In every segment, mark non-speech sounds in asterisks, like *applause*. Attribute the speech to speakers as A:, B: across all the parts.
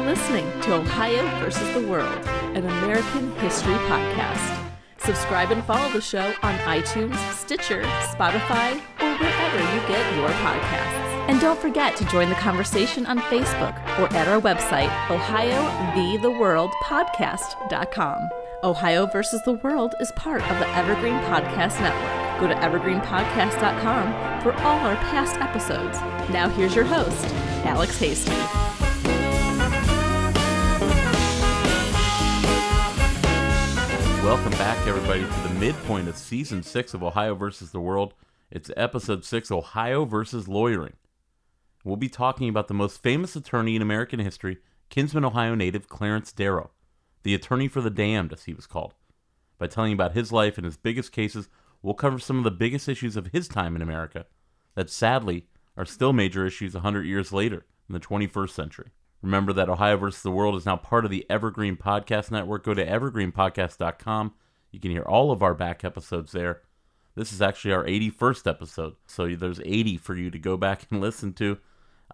A: You're listening to Ohio versus the World, an American history podcast. Subscribe and follow the show on iTunes, Stitcher, Spotify, or wherever you get your podcasts. And don't forget to join the conversation on Facebook or at our website, OhioVTheWorldPodcast.com. Ohio versus the World is part of the Evergreen Podcast Network. Go to evergreenpodcast.com for all our past episodes. Now here's your host, Alex Hastie.
B: Welcome back, everybody, to the midpoint of season six of Ohio versus the World. It's episode six Ohio versus Lawyering. We'll be talking about the most famous attorney in American history, Kinsman, Ohio native Clarence Darrow, the attorney for the damned, as he was called. By telling about his life and his biggest cases, we'll cover some of the biggest issues of his time in America that sadly are still major issues 100 years later in the 21st century. Remember that Ohio versus the World is now part of the Evergreen Podcast Network. Go to evergreenpodcast.com. You can hear all of our back episodes there. This is actually our 81st episode, so there's 80 for you to go back and *laughs* listen to.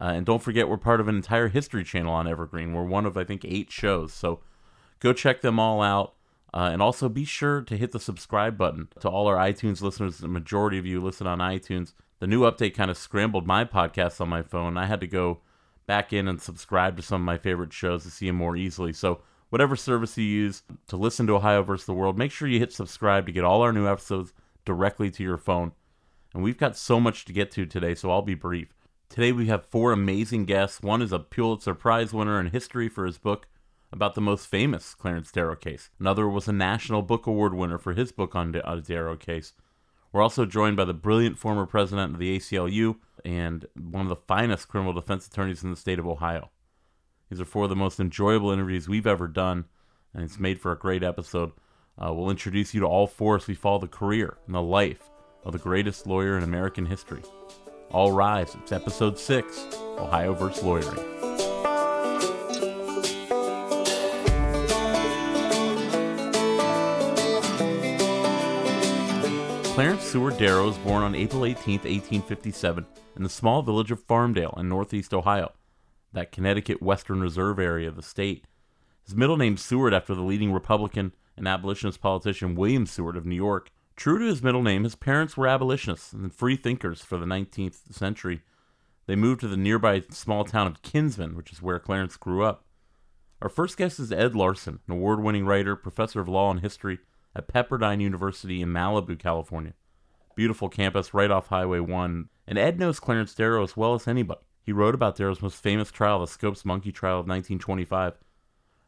B: Uh, and don't forget, we're part of an entire history channel on Evergreen. We're one of, I think, eight shows. So go check them all out. Uh, and also be sure to hit the subscribe button to all our iTunes listeners. The majority of you listen on iTunes. The new update kind of scrambled my podcast on my phone. I had to go back in and subscribe to some of my favorite shows to see them more easily. So, whatever service you use to listen to Ohio versus the World, make sure you hit subscribe to get all our new episodes directly to your phone. And we've got so much to get to today, so I'll be brief. Today we have four amazing guests. One is a Pulitzer Prize winner in history for his book about the most famous Clarence Darrow case. Another was a National Book Award winner for his book on the Darrow case. We're also joined by the brilliant former president of the ACLU and one of the finest criminal defense attorneys in the state of Ohio. These are four of the most enjoyable interviews we've ever done, and it's made for a great episode. Uh, we'll introduce you to all four as we follow the career and the life of the greatest lawyer in American history. All rise. It's episode six Ohio vs. Lawyering. Clarence Seward Darrow was born on April 18, 1857, in the small village of Farmdale in northeast Ohio, that Connecticut Western Reserve area of the state. His middle name Seward after the leading Republican and abolitionist politician William Seward of New York. True to his middle name, his parents were abolitionists and free thinkers for the 19th century. They moved to the nearby small town of Kinsman, which is where Clarence grew up. Our first guest is Ed Larson, an award winning writer, professor of law and history, at Pepperdine University in Malibu, California. Beautiful campus right off Highway 1. And Ed knows Clarence Darrow as well as anybody. He wrote about Darrow's most famous trial, the Scopes Monkey trial of 1925,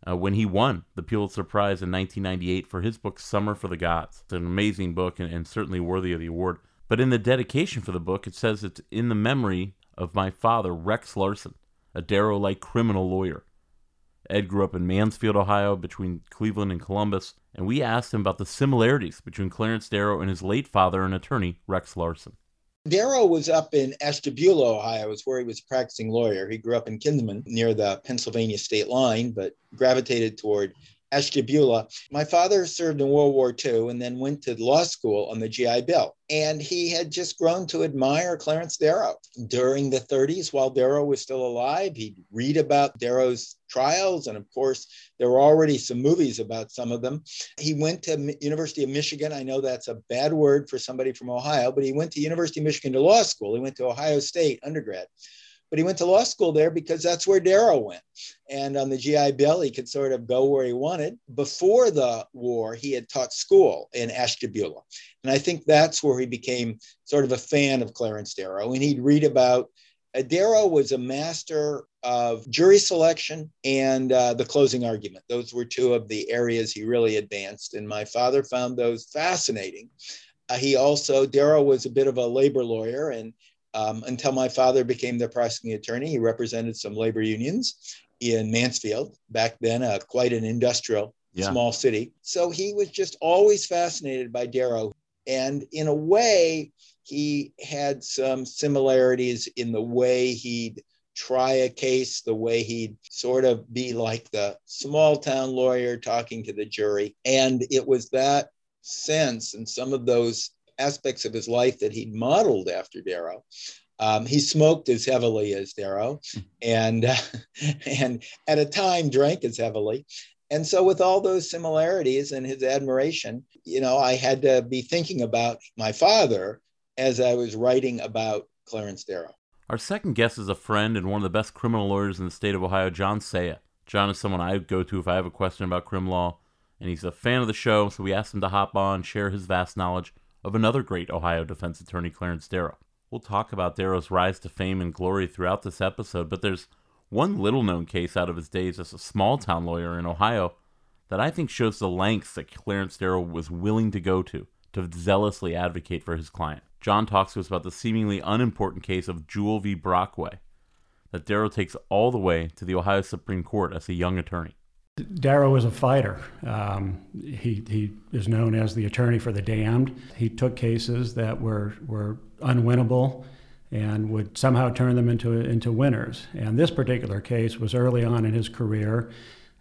B: uh, when he won the Pulitzer Prize in 1998 for his book Summer for the Gods. It's an amazing book and, and certainly worthy of the award. But in the dedication for the book, it says it's in the memory of my father, Rex Larson, a Darrow like criminal lawyer. Ed grew up in Mansfield, Ohio, between Cleveland and Columbus, and we asked him about the similarities between Clarence Darrow and his late father and attorney, Rex Larson.
C: Darrow was up in Ashtabula, Ohio, is where he was a practicing lawyer. He grew up in Kinsman near the Pennsylvania state line, but gravitated toward Ashtabula. My father served in World War II and then went to law school on the GI Bill. And he had just grown to admire Clarence Darrow. During the 30s, while Darrow was still alive, he'd read about Darrow's trials. And of course, there were already some movies about some of them. He went to University of Michigan. I know that's a bad word for somebody from Ohio, but he went to University of Michigan to law school. He went to Ohio State undergrad but he went to law school there because that's where Darrow went. And on the GI Bill, he could sort of go where he wanted. Before the war, he had taught school in Ashtabula. And I think that's where he became sort of a fan of Clarence Darrow. And he'd read about uh, Darrow was a master of jury selection and uh, the closing argument. Those were two of the areas he really advanced. And my father found those fascinating. Uh, he also, Darrow was a bit of a labor lawyer and um, until my father became the prosecuting attorney, he represented some labor unions in Mansfield, back then, uh, quite an industrial yeah. small city. So he was just always fascinated by Darrow. And in a way, he had some similarities in the way he'd try a case, the way he'd sort of be like the small town lawyer talking to the jury. And it was that sense and some of those aspects of his life that he'd modeled after Darrow Um, he smoked as heavily as Darrow, and uh, *laughs* and at a time drank as heavily. And so, with all those similarities and his admiration, you know, I had to be thinking about my father as I was writing about Clarence Darrow.
B: Our second guest is a friend and one of the best criminal lawyers in the state of Ohio, John Saya. John is someone I go to if I have a question about crim law, and he's a fan of the show, so we asked him to hop on, share his vast knowledge of another great Ohio defense attorney, Clarence Darrow. We'll talk about Darrow's rise to fame and glory throughout this episode, but there's one little known case out of his days as a small town lawyer in Ohio that I think shows the lengths that Clarence Darrow was willing to go to to zealously advocate for his client. John talks to us about the seemingly unimportant case of Jewell v. Brockway that Darrow takes all the way to the Ohio Supreme Court as a young attorney.
D: Darrow was a fighter. Um, he, he is known as the attorney for the damned. He took cases that were, were unwinnable and would somehow turn them into, into winners. And this particular case was early on in his career,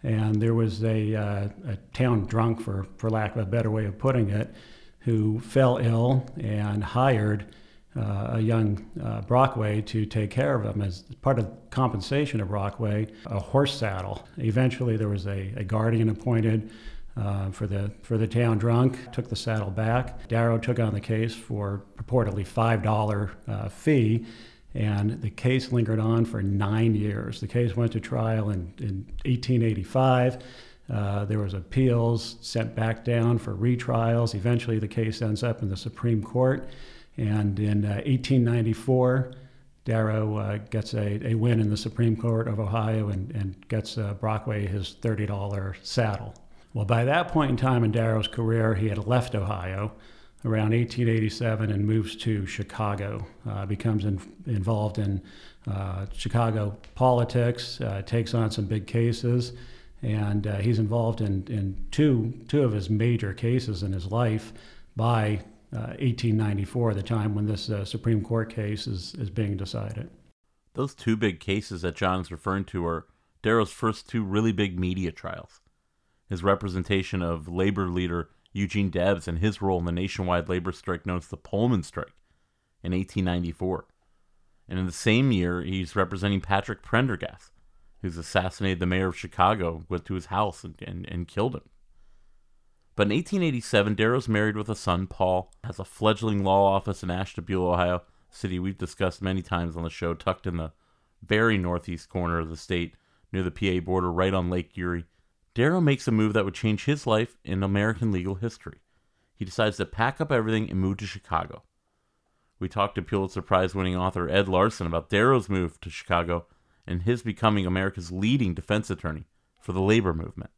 D: and there was a, uh, a town drunk, for, for lack of a better way of putting it, who fell ill and hired uh, a young uh, Brockway to take care of him as part of compensation of Brockway, a horse saddle. Eventually, there was a, a guardian appointed uh, for the for the town drunk. Took the saddle back. Darrow took on the case for purportedly five dollar uh, fee, and the case lingered on for nine years. The case went to trial in, in 1885. Uh, there was appeals sent back down for retrials. Eventually, the case ends up in the Supreme Court. And in uh, 1894, Darrow uh, gets a, a win in the Supreme Court of Ohio and, and gets uh, Brockway his $30 saddle. Well, by that point in time in Darrow's career, he had left Ohio around 1887 and moves to Chicago, uh, becomes in, involved in uh, Chicago politics, uh, takes on some big cases, and uh, he's involved in, in two, two of his major cases in his life by 1894, uh, the time when this uh, Supreme Court case is, is being decided.
B: Those two big cases that John's referring to are Darrow's first two really big media trials. His representation of labor leader Eugene Debs and his role in the nationwide labor strike known as the Pullman Strike in 1894. And in the same year, he's representing Patrick Prendergast, who's assassinated the mayor of Chicago, went to his house and, and, and killed him. But in 1887, Darrow's married with a son, Paul, has a fledgling law office in Ashtabula, Ohio, city we've discussed many times on the show, tucked in the very northeast corner of the state, near the PA border, right on Lake Erie. Darrow makes a move that would change his life in American legal history. He decides to pack up everything and move to Chicago. We talked to Pulitzer Prize winning author Ed Larson about Darrow's move to Chicago and his becoming America's leading defense attorney for the labor movement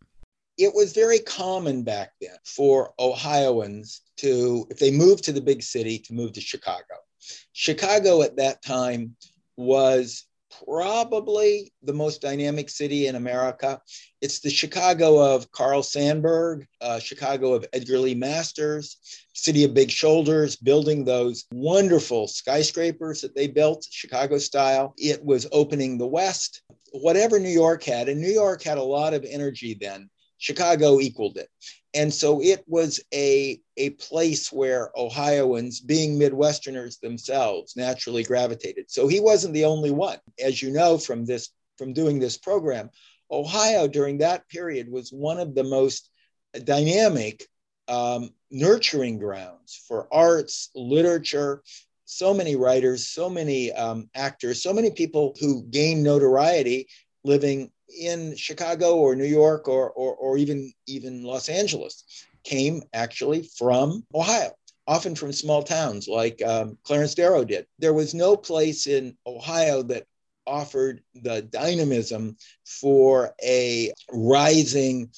C: it was very common back then for Ohioans to, if they moved to the big city, to move to Chicago. Chicago at that time was probably the most dynamic city in America. It's the Chicago of Carl Sandburg, uh, Chicago of Edgar Lee Masters, city of big shoulders, building those wonderful skyscrapers that they built, Chicago style. It was opening the West. Whatever New York had, and New York had a lot of energy then Chicago equaled it. And so it was a, a place where Ohioans, being Midwesterners themselves, naturally gravitated. So he wasn't the only one. As you know from this from doing this program, Ohio during that period was one of the most dynamic, um, nurturing grounds for arts, literature, so many writers, so many um, actors, so many people who gained notoriety living in Chicago or New York or, or, or even, even Los Angeles came actually from Ohio, often from small towns like um, Clarence Darrow did. There was no place in Ohio that offered the dynamism for a rising,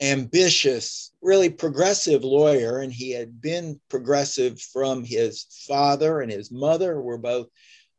C: ambitious, really progressive lawyer. And he had been progressive from his father and his mother were both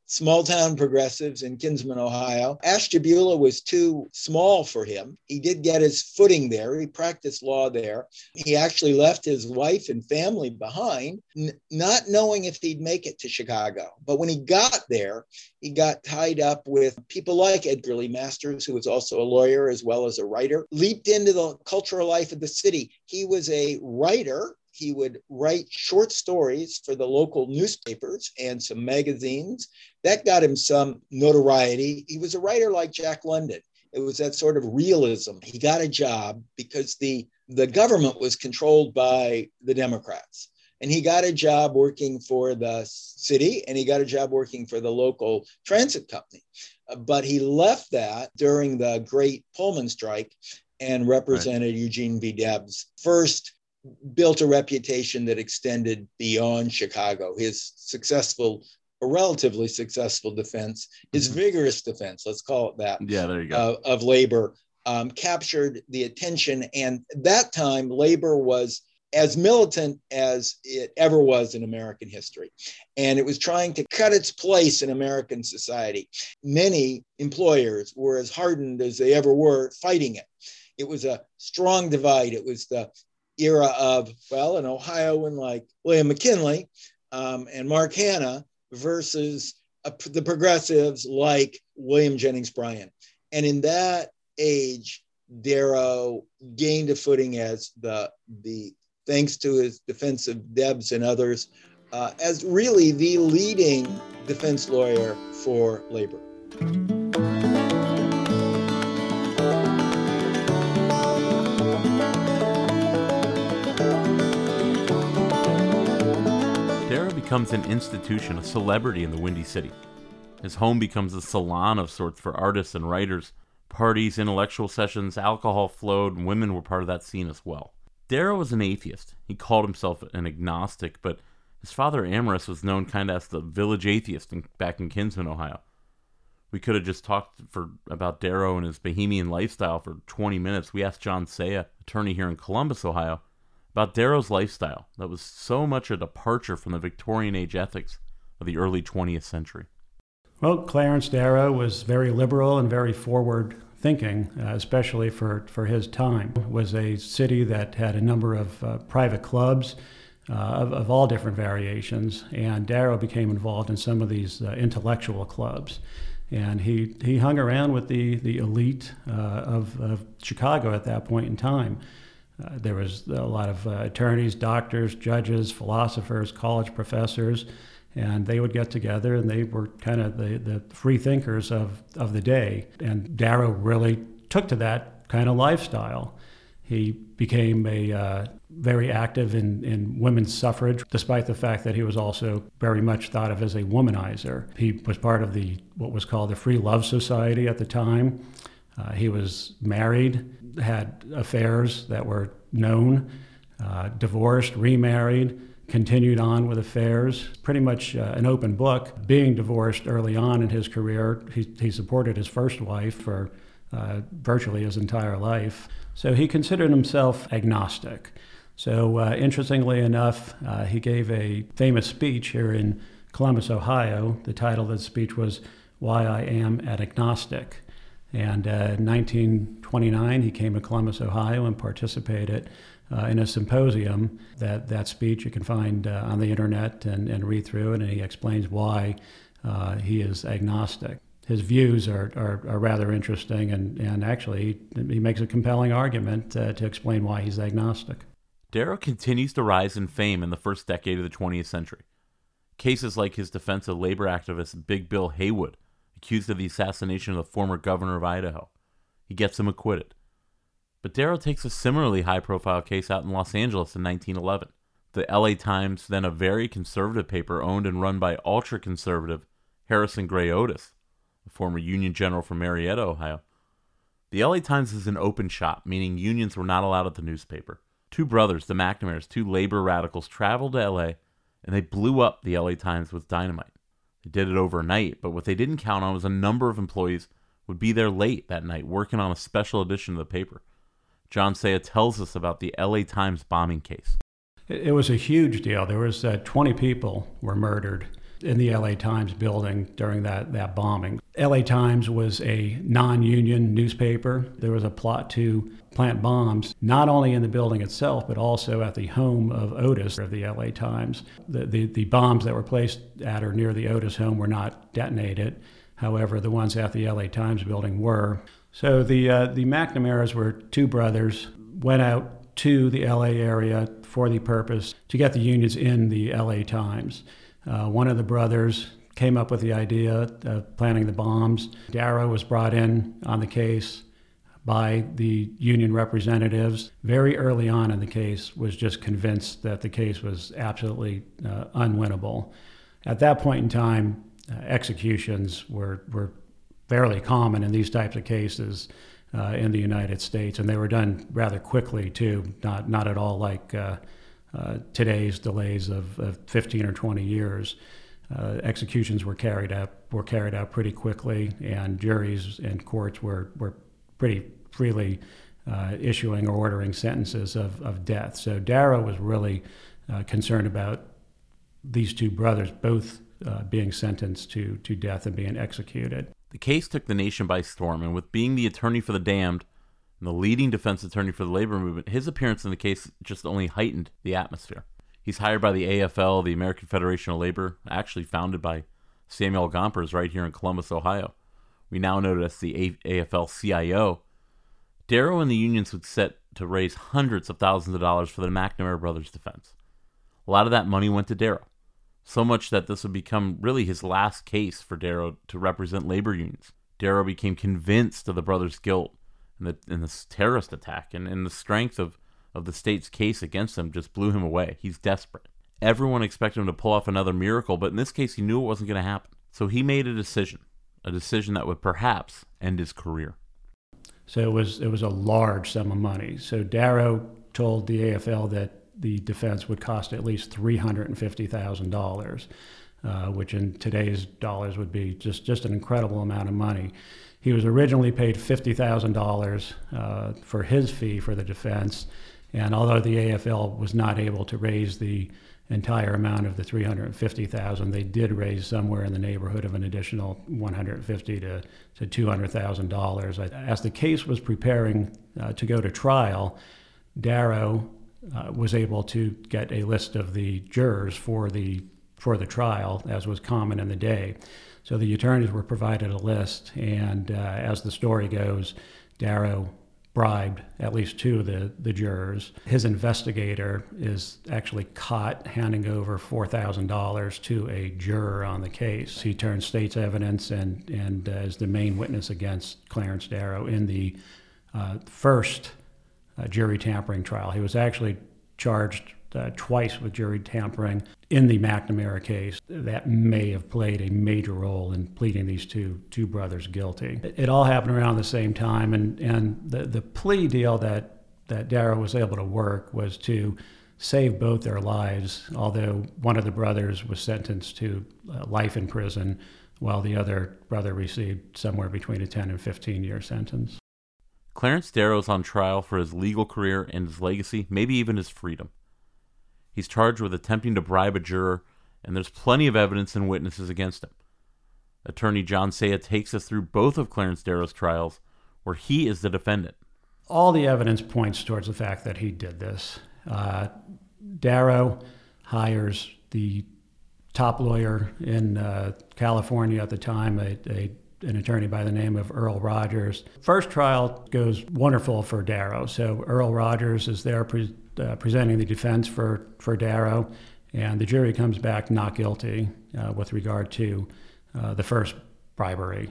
C: small town progressives in Kinsman, Ohio. Ashtabula was too small for him. He did get his footing there. He practiced law there. He actually left his wife and family behind, n- not knowing if he'd make it to Chicago. But when he got there, he got tied up with people like Edgar Lee Masters, who was also a lawyer as well as a writer, leaped into the cultural life of the city. He was a writer he would write short stories for the local newspapers and some magazines That got him some notoriety. He was a writer like Jack London. It was that sort of realism. He got a job because the, the government was controlled by the Democrats. And he got a job working for the city and he got a job working for the local transit company. Uh, but he left that during the great Pullman strike and represented right. Eugene V. Debs. First, built a reputation that extended beyond Chicago. His successful, a relatively successful defense, his mm-hmm. vigorous defense, let's call it that.
B: Yeah, there you go.
C: Uh, of labor um, captured the attention. And that time, labor was as militant as it ever was in American history. And it was trying to cut its place in American society. Many employers were as hardened as they ever were fighting it. It was a strong divide. It was the era of, well, in Ohio, and like William McKinley um, and Mark Hanna versus uh, the progressives like William Jennings Bryan. And in that age, Darrow gained a footing as the, the thanks to his defense of Debs and others, uh, as really the leading defense lawyer for labor.
B: Becomes an institution, a celebrity in the Windy City. His home becomes a salon of sorts for artists and writers. Parties, intellectual sessions, alcohol flowed, and women were part of that scene as well. Darrow was an atheist. He called himself an agnostic, but his father Amirus was known kind of as the village atheist in, back in Kinsman, Ohio. We could have just talked for about Darrow and his bohemian lifestyle for 20 minutes. We asked John Saya, attorney here in Columbus, Ohio, about Darrow's lifestyle that was so much a departure from the Victorian age ethics of the early 20th century.
D: Well, Clarence Darrow was very liberal and very forward thinking, uh, especially for, for his time. It was a city that had a number of uh, private clubs uh, of, of, all different variations, and Darrow became involved in some of these uh, intellectual clubs. And he, he hung around with the, the elite uh, of, of Chicago at that point in time. Uh, there was a lot of attorneys, doctors, judges, philosophers, college professors and they would get together and they were kind of the, the free thinkers of, of the day. And Darrow really took to that kind of lifestyle. He became a uh, very active in, in women's suffrage, despite the fact that he was also very much thought of as a womanizer. He was part of the what was called the Free Love Society at the time. Uh, he was married, had affairs that were known, uh, divorced, remarried continued on with affairs, pretty much uh, an open book. Being divorced early on in his career, he, he supported his first wife for uh, virtually his entire life. So he considered himself agnostic. So, uh, interestingly enough, uh, he gave a famous speech here in Columbus, Ohio. The title of the speech was Why I Am an Agnostic. And uh, in 1929, he came to Columbus, Ohio, and participated uh, in a symposium. That, that speech you can find uh, on the internet and, and read through it, and he explains why uh, he is agnostic. His views are, are, are, rather interesting, and, and actually, he, makes a compelling argument uh, to explain why he's agnostic.
B: Darrow continues to rise in fame in the first decade of the 20th century. Cases like his defense of labor activist Big Bill Haywood, accused of the assassination of the former governor of Idaho, he gets him acquitted. But Darrow takes a similarly high profile case out in Los Angeles in 1911. The LA Times, then a very conservative paper owned and run by ultra conservative Harrison Gray Otis, a former Union general from Marietta, Ohio. The LA Times is an open shop, meaning unions were not allowed at the newspaper. Two brothers, the McNamara's, two labor radicals, traveled to LA and they blew up the LA Times with dynamite. They did it overnight, but what they didn't count on was a number of employees would be there late that night working on a special edition of the paper. John Saya tells us about the LA Times bombing case.
D: It was a huge deal. There was uh, 20 people were murdered in the LA Times building during that, that bombing. LA Times was a non union newspaper. There was a plot to plant bombs, not only in the building itself, but also at the home of Otis of the LA Times. The, the, the bombs that were placed at or near the Otis home were not detonated. However, the ones at the LA Times building were. So the uh, the McNamara's were two brothers, went out to the LA area for the purpose to get the unions in the LA Times. Uh, one of the brothers came up with the idea of planting the bombs. Darrow was brought in on the case by the union representatives very early on in the case was just convinced that the case was absolutely uh, unwinnable at that point in time uh, executions were, were fairly common in these types of cases uh, in the United States, and they were done rather quickly too, not not at all like uh, uh, today's delays of, of, 15 or 20 years. Uh, executions were carried out were carried out pretty quickly, and juries and courts were were pretty freely uh, issuing or ordering sentences of, of death. So Darrow was really uh, concerned about these two brothers both being sentenced to to death and being executed.
B: The case took the nation by storm, and with being the attorney for the damned and the leading defense attorney for the labor movement, his appearance in the case just only heightened the atmosphere. He's hired by the AFL, the American Federation of Labor, actually founded by Samuel Gompers right here in Columbus, Ohio. We now as the AFL CIO. Darrow and the unions would set to raise hundreds of thousands of dollars for the McNamara brothers' defense. A lot of that money went to Darrow so much that this would become really his last case for Darrow to represent labor unions. Darrow became convinced of the brothers' guilt in, the, in this terrorist attack, and, and the strength of, of the state's case against him just blew him away. He's desperate. Everyone expected him to pull off another miracle, but in this case, he knew it wasn't going to happen. So he made a decision, a decision that would perhaps end his career.
D: So it was it was a large sum of money. So Darrow told the AFL that the defense would cost at least $350,000, uh, which in today's dollars would be just, just an incredible amount of money. He was originally paid $50,000 uh, for his fee for the defense, and although the AFL was not able to raise the entire amount of the 350,000, they did raise somewhere in the neighborhood of an additional 150 to to 200,000 dollars. As the case was preparing uh, to go to trial, Darrow uh, was able to get a list of the jurors for the for the trial, as was common in the day. So the attorneys were provided a list, and uh, as the story goes, Darrow bribed at least two of the, the jurors. His investigator is actually caught handing over $4,000 to a juror on the case. He turns state's evidence and, and uh, is the main witness against Clarence Darrow in the uh, first uh, jury tampering trial. He was actually charged uh, twice with jury tampering in the McNamara case. That may have played a major role in pleading these two two brothers guilty. It, it all happened around the same time, and and the the plea deal that that Darrow was able to work was to save both their lives. Although one of the brothers was sentenced to uh, life in prison, while the other brother received somewhere between a 10 and 15 year sentence.
B: Clarence Darrow's on trial for his legal career and his legacy, maybe even his freedom. He's charged with attempting to bribe a juror, and there's plenty of evidence and witnesses against him. Attorney John Saya takes us through both of Clarence Darrow's trials, where he is the defendant.
D: All the evidence points towards the fact that he did this. Uh, Darrow hires the top lawyer in uh, California at the time, a, a an attorney by the name of Earl Rogers. First trial goes wonderful for Darrow. So Earl Rogers is there pre- uh, presenting the defense for, for Darrow, and the jury comes back not guilty uh, with regard to uh, the first bribery.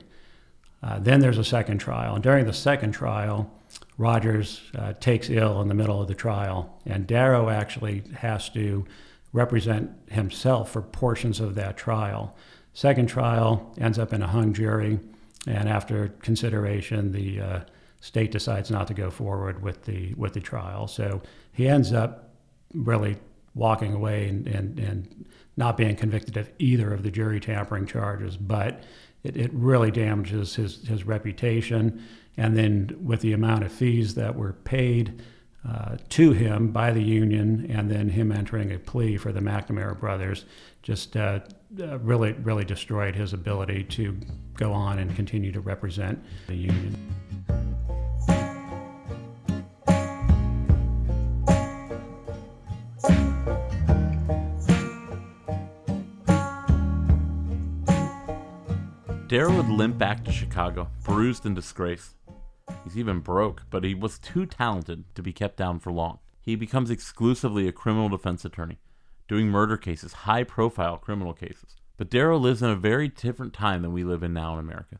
D: Uh, then there's a second trial, and during the second trial, Rogers uh, takes ill in the middle of the trial, and Darrow actually has to represent himself for portions of that trial. Second trial ends up in a hung jury, and after consideration, the uh, state decides not to go forward with the with the trial. So he ends up really walking away and, and, and not being convicted of either of the jury tampering charges, but it, it really damages his, his reputation. And then with the amount of fees that were paid uh, to him by the union, and then him entering a plea for the McNamara brothers, just uh, uh, really, really destroyed his ability to go on and continue to represent the union.
B: Darrow would limp back to Chicago, bruised and disgraced. He's even broke, but he was too talented to be kept down for long. He becomes exclusively a criminal defense attorney, doing murder cases, high profile criminal cases. But Darrow lives in a very different time than we live in now in America.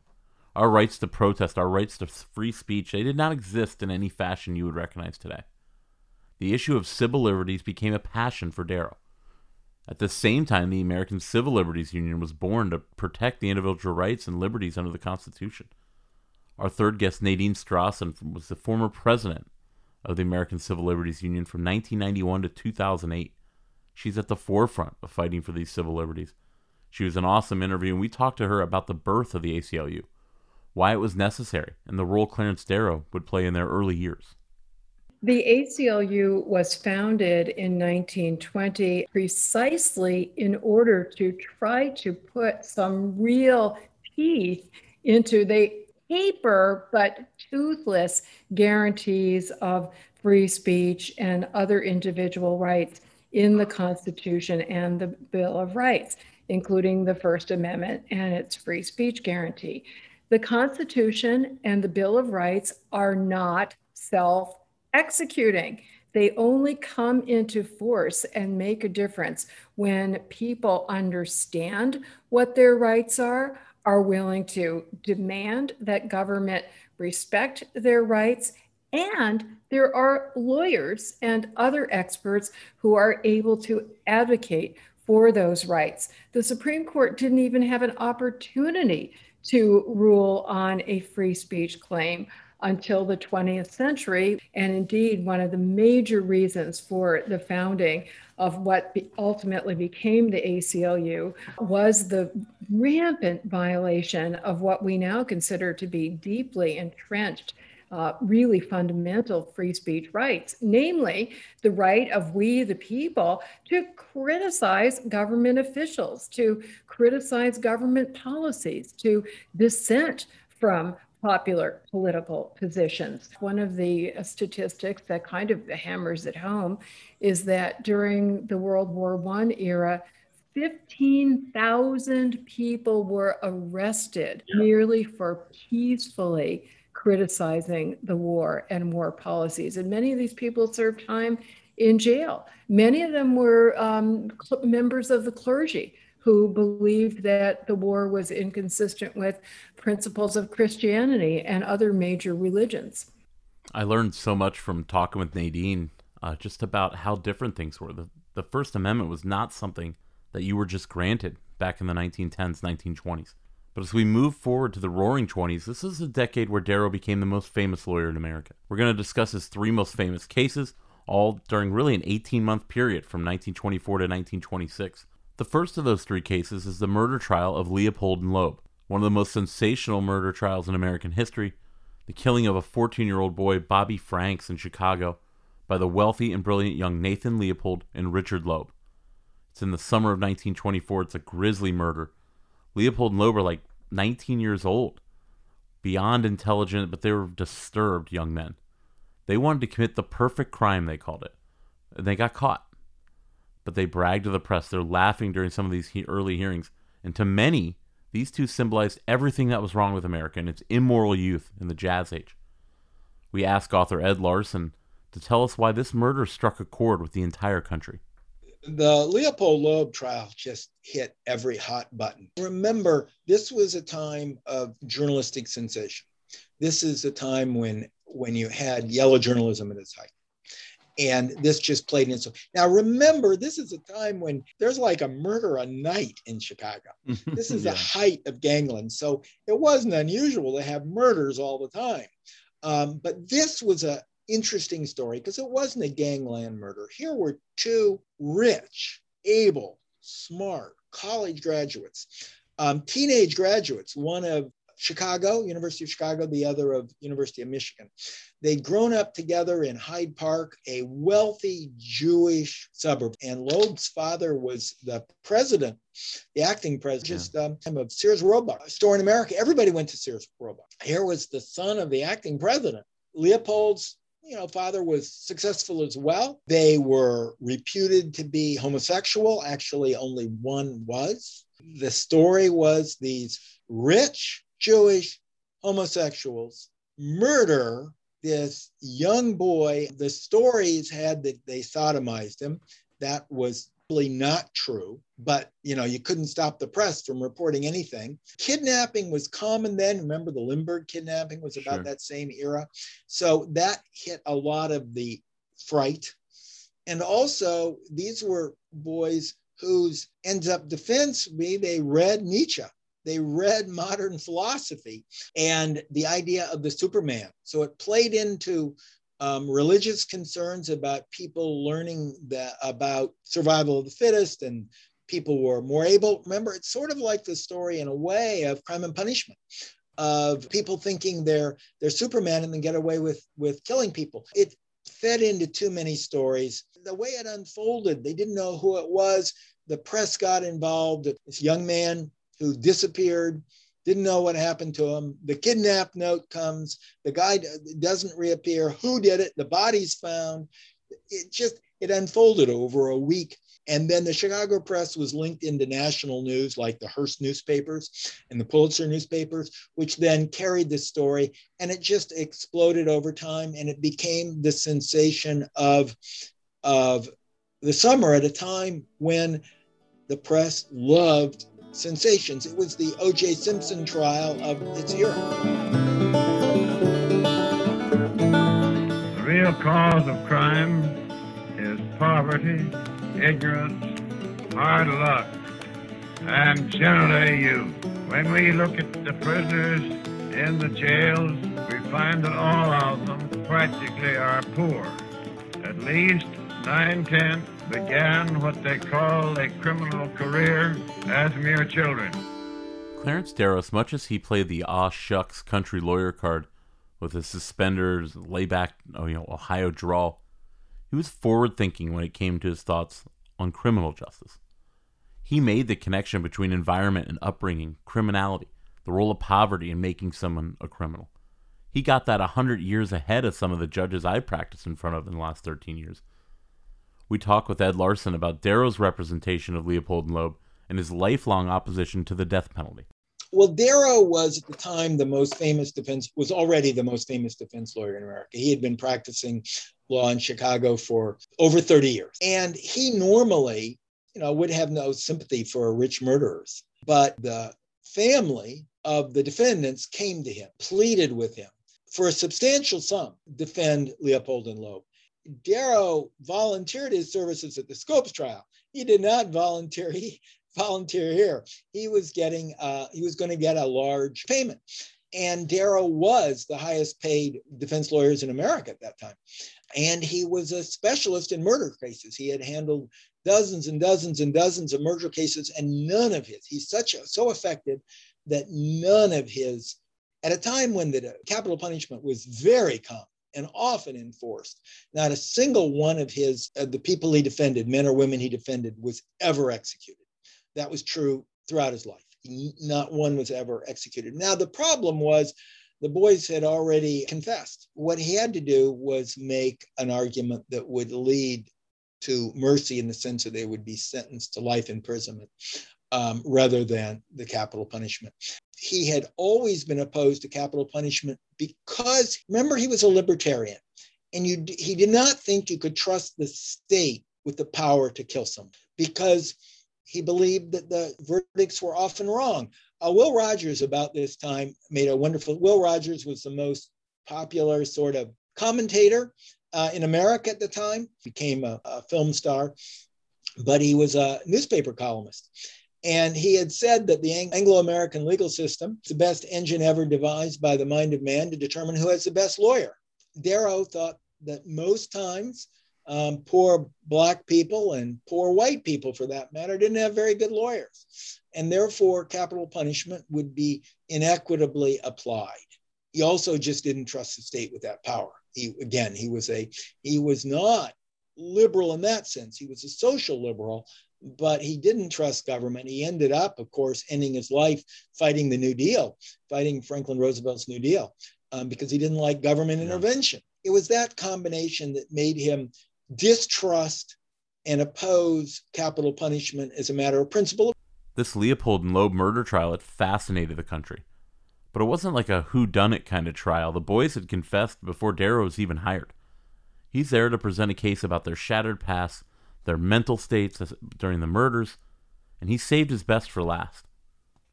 B: Our rights to protest, our rights to free speech, they did not exist in any fashion you would recognize today. The issue of civil liberties became a passion for Darrow. At the same time, the American Civil Liberties Union was born to protect the individual rights and liberties under the Constitution. Our third guest, Nadine Strossen, was the former president of the American Civil Liberties Union from 1991 to 2008. She's at the forefront of fighting for these civil liberties. She was an awesome interview, and we talked to her about the birth of the ACLU, why it was necessary, and the role Clarence Darrow would play in their early years.
E: The ACLU was founded in 1920 precisely in order to try to put some real teeth into the paper but toothless guarantees of free speech and other individual rights in the Constitution and the Bill of Rights, including the First Amendment and its free speech guarantee. The Constitution and the Bill of Rights are not self executing. They only come into force and make a difference when people understand what their rights are, are willing to demand that government respect their rights, and there are lawyers and other experts who are able to advocate for those rights. The Supreme Court didn't even have an opportunity to rule on a free speech claim until the 20th century. And indeed, one of the major reasons for the founding of what ultimately became the ACLU was the rampant violation of what we now consider to be deeply entrenched uh, really fundamental free speech rights, namely the right of we, the people, to criticize government officials, to criticize government policies, to dissent from popular political positions. One of the statistics that kind of hammers it home is that during the World War I era, 15,000 people were arrested yeah. merely for peacefully criticizing the war and war policies. And many of these people served time in jail. Many of them were um, members of the clergy who believed that the war was inconsistent with principles of Christianity and other major religions.
B: I learned so much from talking with Nadine uh, just about how different things were. The, the First Amendment was not something that you were just granted back in the 1910s, 1920s. But as we move forward to the roaring 20s, this is a decade where Darrow became the most famous lawyer in America. We're going to discuss his three most famous cases, all during really an 18 month period from 1924 to 1926. The first of those three cases is the murder trial of Leopold and Loeb, one of the most sensational murder trials in American history, the killing of a 14 year old boy, Bobby Franks, in Chicago by the wealthy and brilliant young Nathan Leopold and Richard Loeb. It's in the summer of 1924. It's a grisly murder. Leopold and Loeb are like 19 years old, beyond intelligent, but they were disturbed young men. They wanted to commit the perfect crime, they called it. And they got caught but they brag to the press. They're laughing during some of these he- early hearings. And to many, these two symbolized everything that was wrong with America and its immoral youth in the Jazz Age. We ask author Ed Larson to tell us why this murder struck a chord with the entire country.
C: The Leopold Loeb trial just hit every hot button. Remember, this was a time of journalistic sensation. This is a time when when you had yellow journalism at its height and this just played in. So now remember, this is a time when there's like a murder a night in Chicago. *laughs* This is yeah. the height of gangland, so it wasn't unusual to have murders all the time. Um, but this was a interesting story because it wasn't a gangland murder. Here were two rich, able, smart college graduates, um, teenage graduates. One of Chicago, University of Chicago, the other of University of Michigan. They'd grown up together in Hyde Park, a wealthy Jewish suburb. And Loeb's father was the president, the acting president just, um, of Sears Roebuck, store in America. Everybody went to Sears Roebuck. Here was the son of the acting president. Leopold's you know, father was successful as well. They were reputed to be homosexual. Actually, only one was. The story was these rich Jewish homosexuals murder this young boy. The stories had that they sodomized him. That was probably not true, but you know, you couldn't stop the press from reporting anything. Kidnapping was common then. Remember the Lindbergh kidnapping was about
B: Sure.
C: that same era. So that hit a lot of the fright. And also, these were boys whose ends up defense be they read Nietzsche. They read modern philosophy and the idea of the Superman. So it played into um, religious concerns about people learning that about survival of the fittest and people were more able. Remember, it's sort of like the story in a way of crime and punishment of people thinking they're they're Superman and then get away with with killing people. It fed into too many stories. The way it unfolded, they didn't know who it was. The press got involved. This young man who disappeared, didn't know what happened to him. The kidnap note comes. The guy doesn't reappear. Who did it? The body's found. It just it unfolded over a week. And then the Chicago Press was linked into national news like the Hearst newspapers and the Pulitzer newspapers, which then carried the story. And it just exploded over time and it became the sensation of, of the summer at a time when the press loved sensations. It was the O.J. Simpson trial of its era.
F: The real cause of crime is poverty, ignorance, hard luck, and generally youth. When we look at the prisoners in the jails, we find that all of them practically are poor. At least nine tenths began what they call a criminal career as mere children.
B: Clarence Darrow, as much as he played the aw shucks country lawyer card with his suspenders, layback, oh, you know, Ohio drawl, he was forward thinking when it came to his thoughts on criminal justice. He made the connection between environment and upbringing, criminality, the role of poverty in making someone a criminal. He got that a hundred years ahead of some of the judges I practiced in front of in the last 13 years. We talk with Ed Larson about Darrow's representation of Leopold and Loeb and his lifelong opposition to the death penalty.
C: Well, Darrow was at the time the most famous defense, was already the most famous defense lawyer in America. He had been practicing law in Chicago for over 30 years. And he normally, you know, would have no sympathy for rich murderers. But the family of the defendants came to him, pleaded with him for a substantial sum, defend Leopold and Loeb. Darrow volunteered his services at the Scopes trial. He did not volunteer. He *laughs* volunteer here. He was getting, uh, he was going to get a large payment. And Darrow was the highest paid defense lawyers in America at that time. And he was a specialist in murder cases. He had handled dozens and dozens and dozens of murder cases, and none of his, he's such a, so effective that none of his, at a time when the capital punishment was very common and often enforced, not a single one of his, uh, the people he defended, men or women he defended, was ever executed. That was true throughout his life. Not one was ever executed. Now, the problem was the boys had already confessed. What he had to do was make an argument that would lead to mercy in the sense that they would be sentenced to life imprisonment um, rather than the capital punishment. He had always been opposed to capital punishment because, remember, he was a libertarian and you, he did not think you could trust the state with the power to kill someone because he believed that the verdicts were often wrong. Uh, Will Rogers, about this time, made a wonderful. Will Rogers was the most popular sort of commentator uh, in America at the time. Became a, a film star, but he was a newspaper columnist. And he had said that the Anglo American legal system is the best engine ever devised by the mind of man to determine who has the best lawyer. Darrow thought that most times um, poor Black people and poor white people, for that matter, didn't have very good lawyers. And therefore, capital punishment would be inequitably applied. He also just didn't trust the state with that power. He, again, he was a he was not liberal in that sense. He was a social liberal, but he didn't trust government. He ended up, of course, ending his life fighting the New Deal, fighting Franklin Roosevelt's New Deal, um, because he didn't like government
B: Yeah.
C: intervention. It was that combination that made him distrust and oppose capital punishment as a matter of principle.
B: This Leopold and Loeb murder trial had fascinated the country. But it wasn't like a whodunit kind of trial. The boys had confessed before Darrow was even hired. He's there to present a case about their shattered past, their mental states during the murders, and he saved his best for last.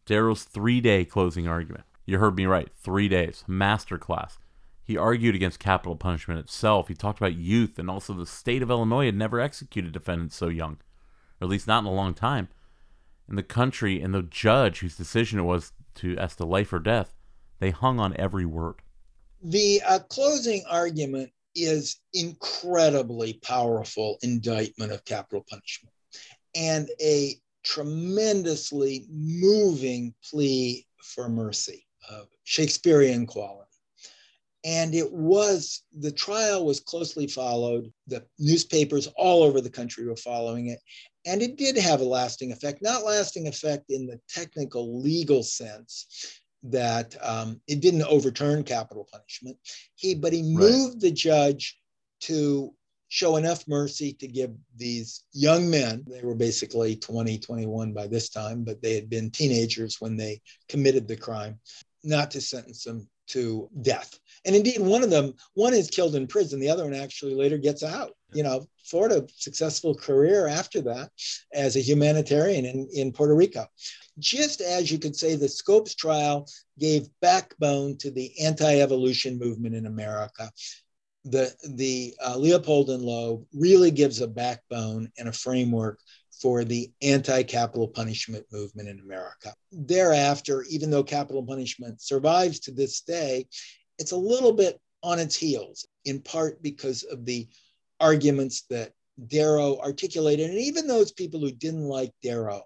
B: Darrow's three day closing argument. You heard me right, three days, masterclass. He argued against capital punishment itself. He talked about youth and also the state of Illinois had never executed defendants so young, or at least not in a long time. In the country and the judge whose decision it was to as to life or death, they hung on every word.
C: The uh, closing argument is incredibly powerful indictment of capital punishment and a tremendously moving plea for mercy of Shakespearean quality. And it was, the trial was closely followed. The newspapers all over the country were following it. And it did have a lasting effect, not lasting effect in the technical legal sense that um, it didn't overturn capital punishment. He, but he moved right. the judge to show enough mercy to give these young men, they were basically 20, 21 by this time, but they had been teenagers when they committed the crime, not to sentence them to death. And indeed, one of them, one is killed in prison. The other one actually later gets out. You know, Ford a successful career after that as a humanitarian in, in Puerto Rico. Just as you could say the Scopes trial gave backbone to the anti-evolution movement in America, the, the uh, Leopold and Loeb really gives a backbone and a framework for the anti capital punishment movement in America. Thereafter, even though capital punishment survives to this day, it's a little bit on its heels, in part because of the arguments that Darrow articulated. And even those people who didn't like Darrow,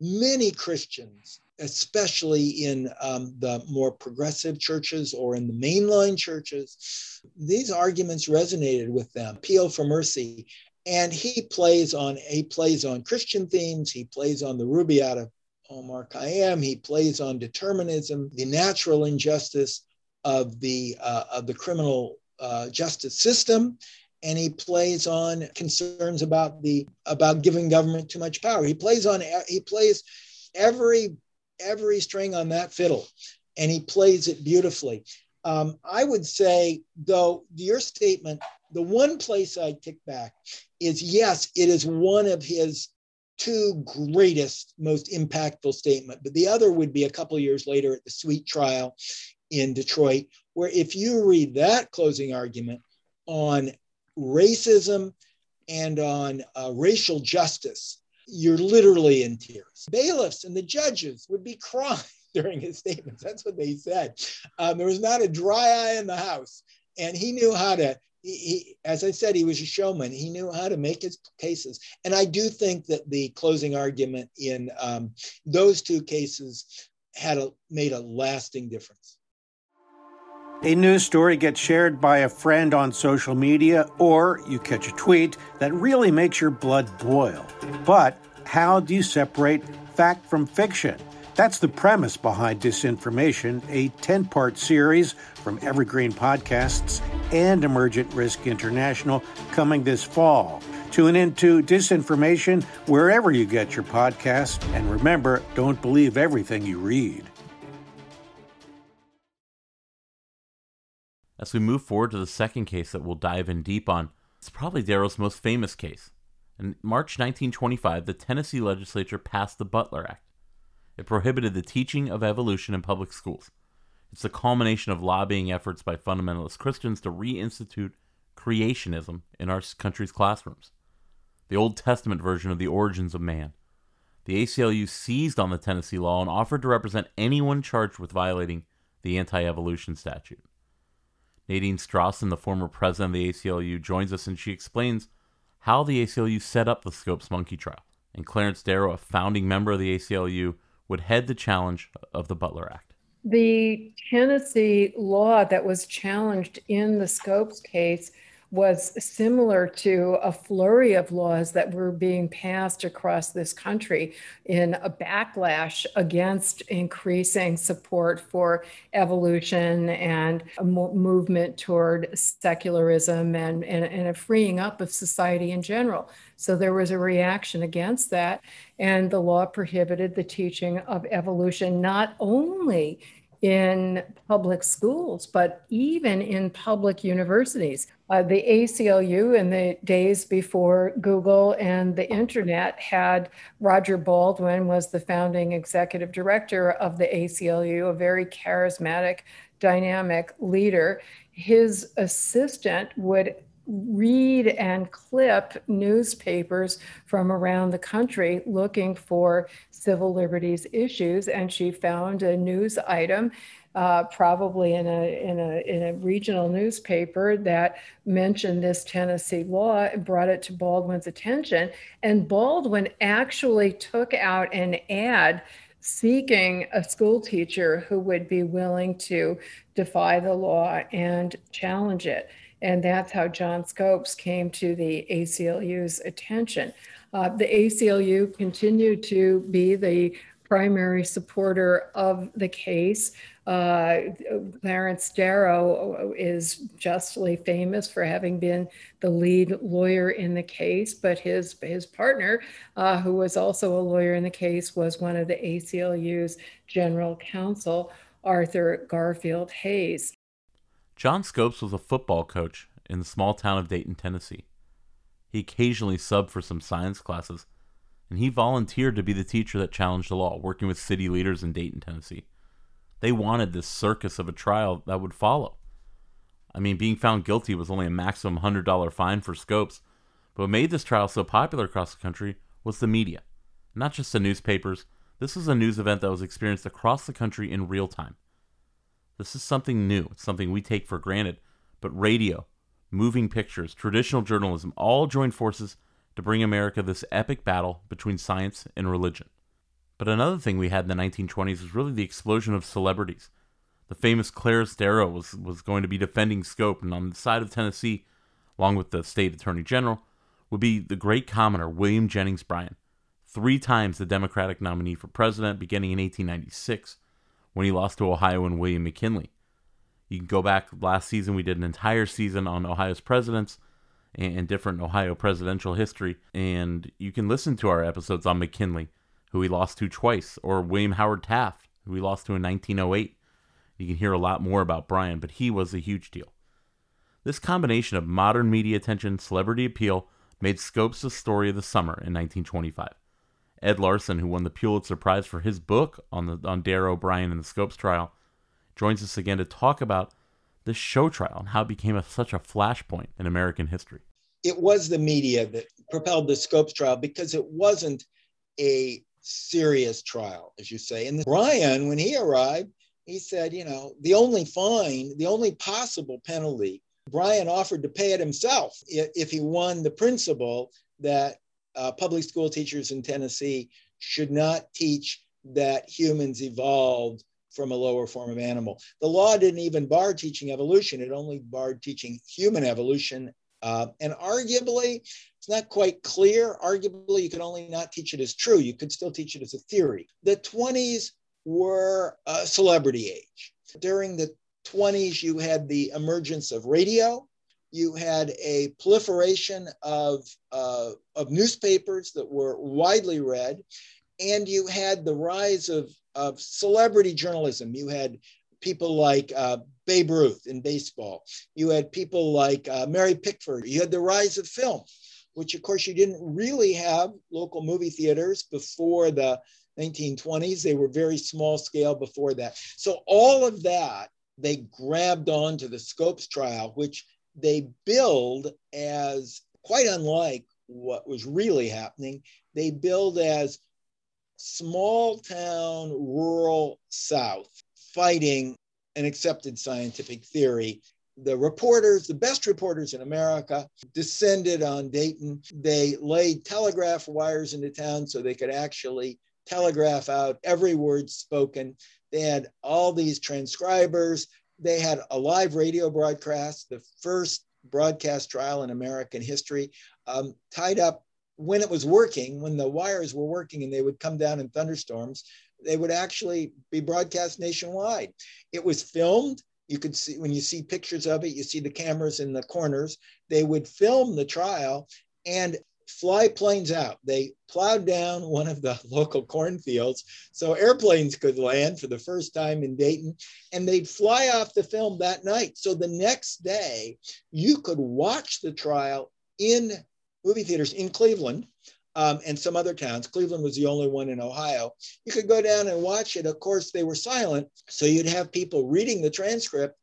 C: many Christians, especially in um, the more progressive churches or in the mainline churches, these arguments resonated with them. Appeal for mercy and he plays on he plays on Christian themes. He plays on the Rubaiyat of Omar Khayyam. He plays on determinism, the natural injustice of the uh, of the criminal uh, justice system, and he plays on concerns about the about giving government too much power. He plays on he plays every every string on that fiddle, and he plays it beautifully. Um, I would say, though, your statement the one place I kick back is yes, it is one of his two greatest, most impactful statement. But the other would be a couple years later at the Sweet trial in Detroit, where if you read that closing argument on racism and on uh, racial justice, you're literally in tears. Bailiffs and the judges would be crying *laughs* during his statements. That's what they said. Um, there was not a dry eye in the house. And he knew how to he, as I said, he was a showman. He knew how to make his cases. And I do think that the closing argument in um, those two cases had a, made a lasting difference.
G: A news story gets shared by a friend on social media, or you catch a tweet that really makes your blood boil. But how do you separate fact from fiction? That's the premise behind Disinformation, a 10 part series from Evergreen Podcasts and Emergent Risk International coming this fall. Tune into Disinformation wherever you get your podcasts, and remember don't believe everything you read.
B: As we move forward to the second case that we'll dive in deep on, it's probably Darrow's most famous case. In March 1925, the Tennessee legislature passed the Butler Act. It prohibited the teaching of evolution in public schools. It's the culmination of lobbying efforts by fundamentalist Christians to reinstitute creationism in our country's classrooms. The Old Testament version of the origins of man. The ACLU seized on the Tennessee law and offered to represent anyone charged with violating the anti evolution statute. Nadine Strossen, the former president of the ACLU, joins us and she explains how the ACLU set up the Scopes monkey trial. And Clarence Darrow, a founding member of the ACLU, would head the challenge of the Butler Act.
E: The Tennessee law that was challenged in the Scopes case was similar to a flurry of laws that were being passed across this country in a backlash against increasing support for evolution and a movement toward secularism and, and, and a freeing up of society in general. So there was a reaction against that. And the law prohibited the teaching of evolution not only in public schools, but even in public universities. Uh, the ACLU in the days before Google and the internet had Roger Baldwin was the founding executive director of the ACLU, a very charismatic, dynamic leader. His assistant would read and clip newspapers from around the country looking for civil liberties issues. And she found a news item, uh, probably in a, in, a, in a regional newspaper, that mentioned this Tennessee law and brought it to Baldwin's attention. And Baldwin actually took out an ad seeking a school teacher who would be willing to defy the law and challenge it. And that's how John Scopes came to the ACLU's attention. Uh, the ACLU continued to be the primary supporter of the case. Uh, Clarence Darrow is justly famous for having been the lead lawyer in the case, but his, his partner, uh, who was also a lawyer in the case, was one of the ACLU's general counsel, Arthur Garfield Hays.
B: John Scopes was a football coach in the small town of Dayton, Tennessee. He occasionally subbed for some science classes, and he volunteered to be the teacher that challenged the law, working with city leaders in Dayton, Tennessee. They wanted this circus of a trial that would follow. I mean, being found guilty was only a maximum $100 fine for Scopes, but what made this trial so popular across the country was the media. Not just the newspapers, this was a news event that was experienced across the country in real time. This is something new, it's something we take for granted, but radio, moving pictures, traditional journalism all joined forces to bring America this epic battle between science and religion. But another thing we had in the 1920s was really the explosion of celebrities. The famous Clarence Darrow was, was going to be defending Scope, and on the side of Tennessee, along with the state attorney general, would be the great commoner William Jennings Bryan, three times the Democratic nominee for president beginning in 1896 when he lost to Ohio and William McKinley. You can go back last season, we did an entire season on Ohio's presidents and different Ohio presidential history, and you can listen to our episodes on McKinley, who he lost to twice, or William Howard Taft, who he lost to in 1908. You can hear a lot more about Bryan, but he was a huge deal. This combination of modern media attention, celebrity appeal, made Scopes the story of the summer in 1925. Ed Larson, who won the Pulitzer Prize for his book on the on Darrow O'Brien and the Scopes trial, joins us again to talk about this show trial and how it became a, such a flashpoint in American history.
C: It was the media that propelled the Scopes trial because it wasn't a serious trial, as you say. And Bryan, when he arrived, he said, you know, the only fine, the only possible penalty, Bryan offered to pay it himself if he won the principle that uh, public school teachers in Tennessee should not teach that humans evolved from a lower form of animal. The law didn't even bar teaching evolution, it only barred teaching human evolution. Uh, and arguably, it's not quite clear. Arguably, you could only not teach it as true. You could still teach it as a theory. The 20s were a celebrity age. During the 20s, you had the emergence of radio. You had a proliferation of, uh, of newspapers that were widely read. And you had the rise of of celebrity journalism. You had people like uh, Babe Ruth in baseball. You had people like uh, Mary Pickford. You had the rise of film, which of course you didn't really have local movie theaters before the 1920s. They were very small scale before that. So all of that they grabbed onto the Scopes trial, which they build as quite unlike what was really happening. They build as small town, rural South fighting an accepted scientific theory. The reporters, the best reporters in America, descended on Dayton. They laid telegraph wires into town so they could actually telegraph out every word spoken. They had all these transcribers. They had a live radio broadcast, the first broadcast trial in American history, um, tied up when it was working, when the wires were working and they would come down in thunderstorms, they would actually be broadcast nationwide. It was filmed. You could see when you see pictures of it, you see the cameras in the corners. They would film the trial. And fly planes out. They plowed down one of the *laughs* local cornfields so airplanes could land for the first time in Dayton, and they'd fly off the film that night. So the next day, you could watch the trial in movie theaters in Cleveland. Um, and some other towns. Cleveland was the only one in Ohio. You could go down and watch it. Of course, they were silent. So you'd have people reading the transcript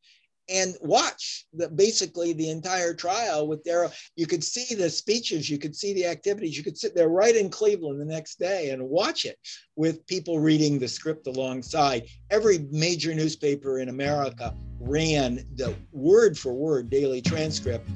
C: and watch the, basically the entire trial with Darrow. You could see the speeches, you could see the activities, you could sit there right in Cleveland the next day and watch it with people reading the script alongside. Every major newspaper in America ran the word for word daily transcript.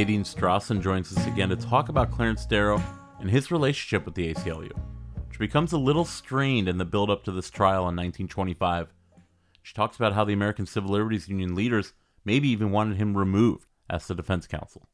B: Nadine Strossen joins us again to talk about Clarence Darrow and his relationship with the ACLU, which becomes a little strained in the build up to this trial in 1925. She talks about how the American Civil Liberties Union leaders maybe even wanted him removed as the defense counsel.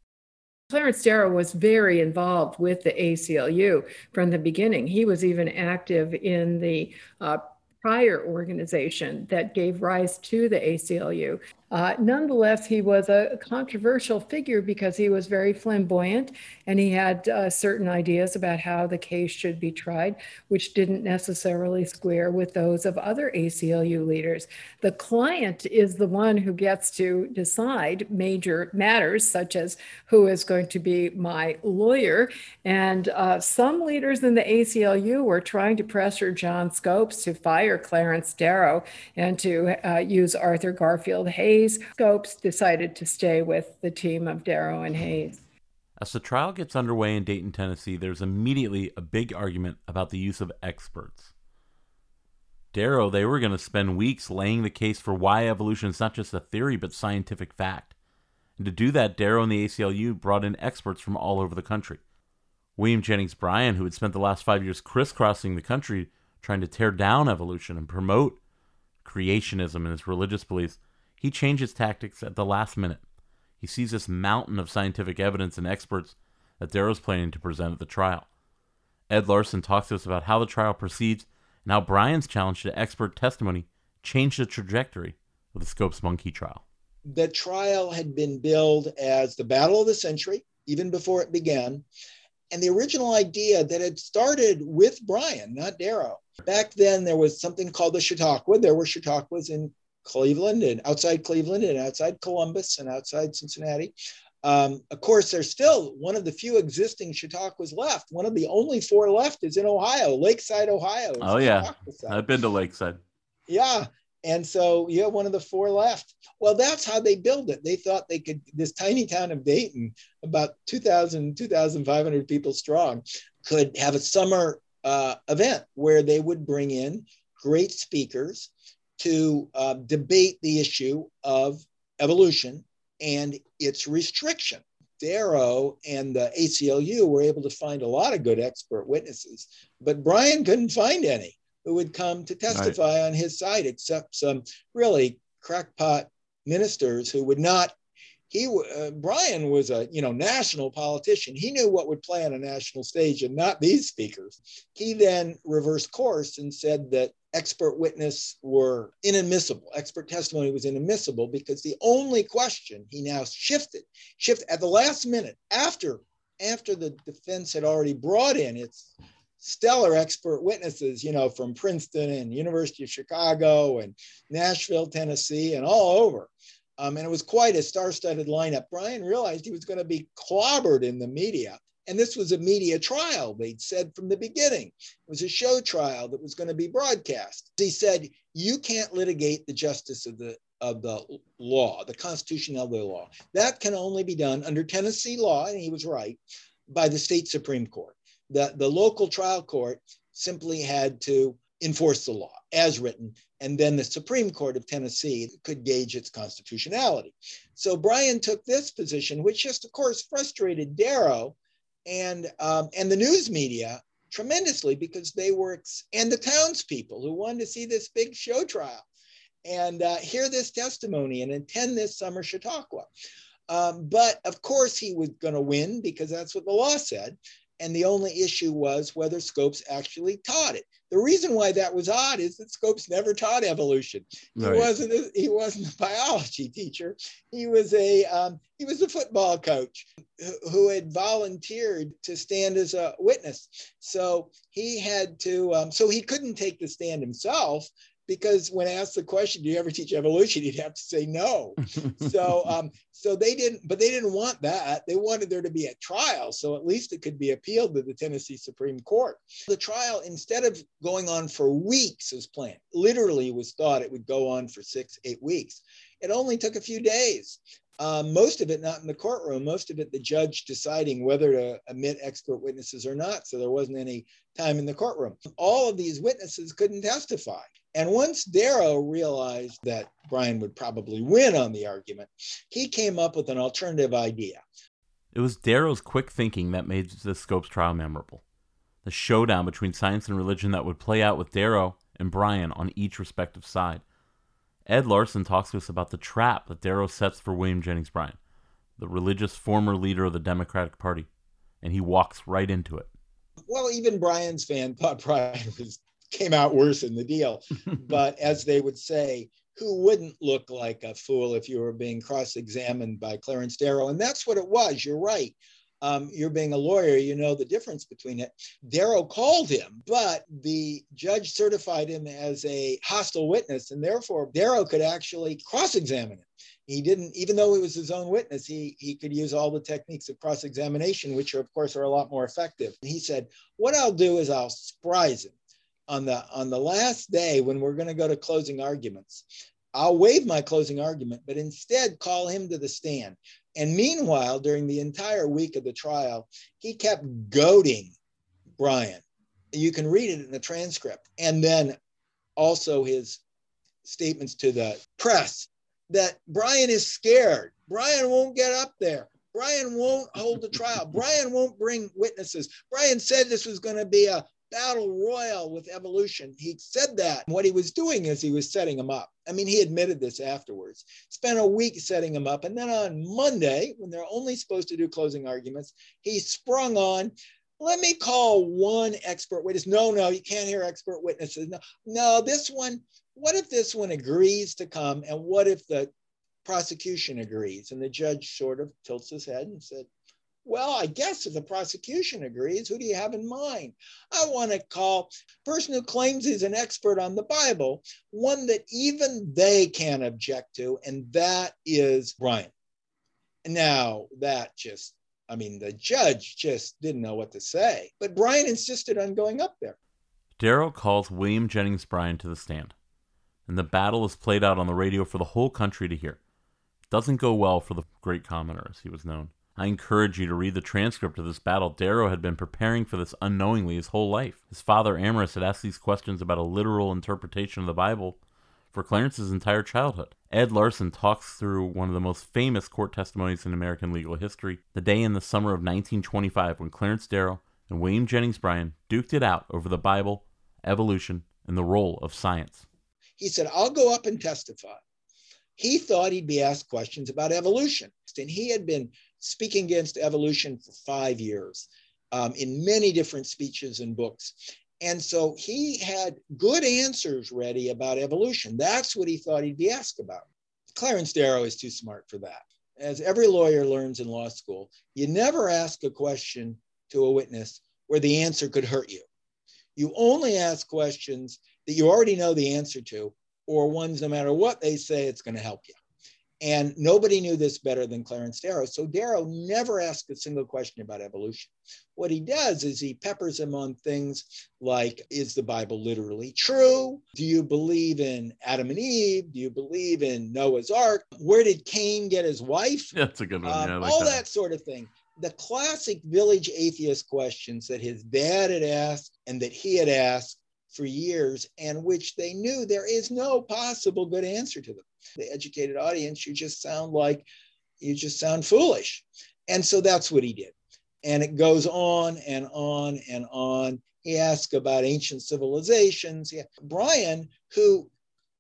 E: Clarence Darrow was very involved with the ACLU from the beginning. He was even active in the uh, prior organization that gave rise to the ACLU. Uh, nonetheless, he was a controversial figure because he was very flamboyant and he had uh, certain ideas about how the case should be tried, which didn't necessarily square with those of other ACLU leaders. The client is the one who gets to decide major matters, such as who is going to be my lawyer. And uh, some leaders in the ACLU were trying to pressure John Scopes to fire Clarence Darrow and to uh, use Arthur Garfield Hays Hays, Scopes decided to stay with the team of Darrow and Hays.
B: As the trial gets underway in Dayton, Tennessee, there's immediately a big argument about the use of experts. Darrow, they were going to spend weeks laying the case for why evolution is not just a theory but scientific fact. And to do that, Darrow and the ACLU brought in experts from all over the country. William Jennings Bryan, who had spent the last five years crisscrossing the country trying to tear down evolution and promote creationism and his religious beliefs, he changes tactics at the last minute. He sees this mountain of scientific evidence and experts that Darrow's planning to present at the trial. Ed Larson talks to us about how the trial proceeds and how Bryan's challenge to expert testimony changed the trajectory of the Scopes Monkey trial.
C: The trial had been billed as the battle of the century, even before it began. And the original idea that had started with Bryan, not Darrow. Back then, there was something called the Chautauqua. There were Chautauquas in Cleveland and outside Cleveland and outside Columbus and outside Cincinnati. Um, of course, there's still one of the few existing Chautauquas left. One of the only four left is in Ohio, Lakeside, Ohio.
B: Oh, yeah. I've been to Lakeside.
C: Yeah. And so you have one of the four left. Well, that's how they build it. They thought they could, this tiny town of Dayton, about 2,000, 2,500 people strong, could have a summer uh, event where they would bring in great speakers to uh, debate the issue of evolution and its restriction. Darrow and the ACLU were able to find a lot of good expert witnesses, but Bryan couldn't find any who would come to testify right. on his side, except some really crackpot ministers who would not. He uh, Bryan was a you know national politician. He knew what would play on a national stage, and not these speakers. He then reversed course and said that expert witness were inadmissible. Expert testimony was inadmissible because the only question he now shifted, shift at the last minute after after the defense had already brought in its stellar expert witnesses, you know, from Princeton and University of Chicago and Nashville, Tennessee, and all over. Um, and it was quite a star-studded lineup. Bryan realized he was going to be clobbered in the media and this was a media trial, they'd said from the beginning. It was a show trial that was going to be broadcast. He said, You can't litigate the justice of the of the law, the constitution of the law. That can only be done under Tennessee law, and he was right, by the state Supreme Court. The, the local trial court simply had to enforce the law as written, and then the Supreme Court of Tennessee could gauge its constitutionality. So Bryan took this position, which just, of course, frustrated Darrow and um, and the news media tremendously because they were and the townspeople who wanted to see this big show trial and uh, hear this testimony and attend this summer Chautauqua. Um, but of course, he was going to win because that's what the law said. And the only issue was whether Scopes actually taught it. The reason why that was odd is that Scopes never taught evolution. He wasn't a, he wasn't a biology teacher. He was a um, he was a football coach who, who had volunteered to stand as a witness. So he had to um, so he couldn't take the stand himself because when asked the question, "Do you ever teach evolution?" he'd have to say no. *laughs* So um so they didn't but they didn't want that. They wanted there to be a trial so at least it could be appealed to the tennessee supreme court. The trial instead of going on for weeks as planned. Literally was thought it would go on for six eight weeks. It only took a few days. Um, most of it not in the courtroom most of it the judge deciding whether to admit expert witnesses or not so there wasn't any time in the courtroom. All of these witnesses couldn't testify and once darrow realized that bryan would probably win on the argument he came up with an alternative idea
B: It was Darrow's quick thinking that made the Scopes trial memorable. The showdown between science and religion that would play out with Darrow and Bryan on each respective side. Ed Larson talks to us about the trap that Darrow sets for William Jennings Bryan, the religious former leader of the Democratic Party, and he walks right into it.
C: well even bryan's fan thought bryan was came out worse in the deal. *laughs* But as they would say who wouldn't look like a fool if you were being cross-examined by clarence darrow? And that's what it was. You're right. Um, you're being a lawyer. You know the difference between it. Darrow called him but the judge certified him as a hostile witness and therefore darrow could actually cross-examine him. He didn't even though he was his own witness he he could use all the techniques of cross-examination which are of course are a lot more effective. He said what i'll do is i'll surprise him on the on the last day when we're going to go to closing arguments. I'll waive my closing argument but instead call him to the stand. And meanwhile during the entire week of the trial he kept goading bryan. You can read it in the transcript. And then also his statements to the press that bryan is scared. Bryan won't get up there. Bryan won't hold the trial. Bryan won't bring witnesses. Bryan said this was going to be a battle royal with evolution. He said that. What he was doing is he was setting him up. I mean, he admitted this afterwards. Spent a week setting him up. And then on Monday, when they're only supposed to do closing arguments, he sprung on. Let me call one expert witness. No, no, you can't hear expert witnesses. No, no, this one, what if this one agrees to come? And what if the prosecution agrees? And the judge sort of tilts his head and said, well, I guess if the prosecution agrees, who do you have in mind? I want to call person who claims he's an expert on the Bible, one that even they can't object to, and that is Bryan. Now, that just, I mean, the judge just didn't know what to say, but Bryan insisted on going up there.
B: Darrow calls William Jennings Bryan to the stand, and the battle is played out on the radio for the whole country to hear. It doesn't go well for the great commoner, as he was known. I encourage you to read the transcript of this battle. Darrow had been preparing for this unknowingly his whole life. His father, Amirus, had asked these questions about a literal interpretation of the Bible for Clarence's entire childhood. Ed Larson talks through one of the most famous court testimonies in American legal history, the day in the summer of 1925 when Clarence Darrow and William Jennings Bryan duked it out over the Bible, evolution, and the role of science.
C: He said, I'll go up and testify. He thought he'd be asked questions about evolution. And he had been speaking against evolution for five years um, in many different speeches and books. And so he had good answers ready about evolution. That's what he thought he'd be asked about. Clarence Darrow is too smart for that. As every lawyer learns in law school, you never ask a question to a witness where the answer could hurt you. You only ask questions that you already know the answer to, or ones no matter what they say, it's going to help you. And nobody knew this better than Clarence Darrow. So Darrow never asked a single question about evolution. What he does is he peppers him on things like Is the Bible literally true? Do you believe in Adam and Eve? Do you believe in Noah's Ark? Where did Cain get his wife? *laughs*
B: That's a good one.
C: Um,
B: yeah, like
C: all that sort of thing. The classic village atheist questions that his dad had asked and that he had asked for years, and which they knew there is no possible good answer to them. The educated audience, you just sound like you just sound foolish. And so that's what he did. And it goes on and on and on. He asks about ancient civilizations. Yeah. Bryan, who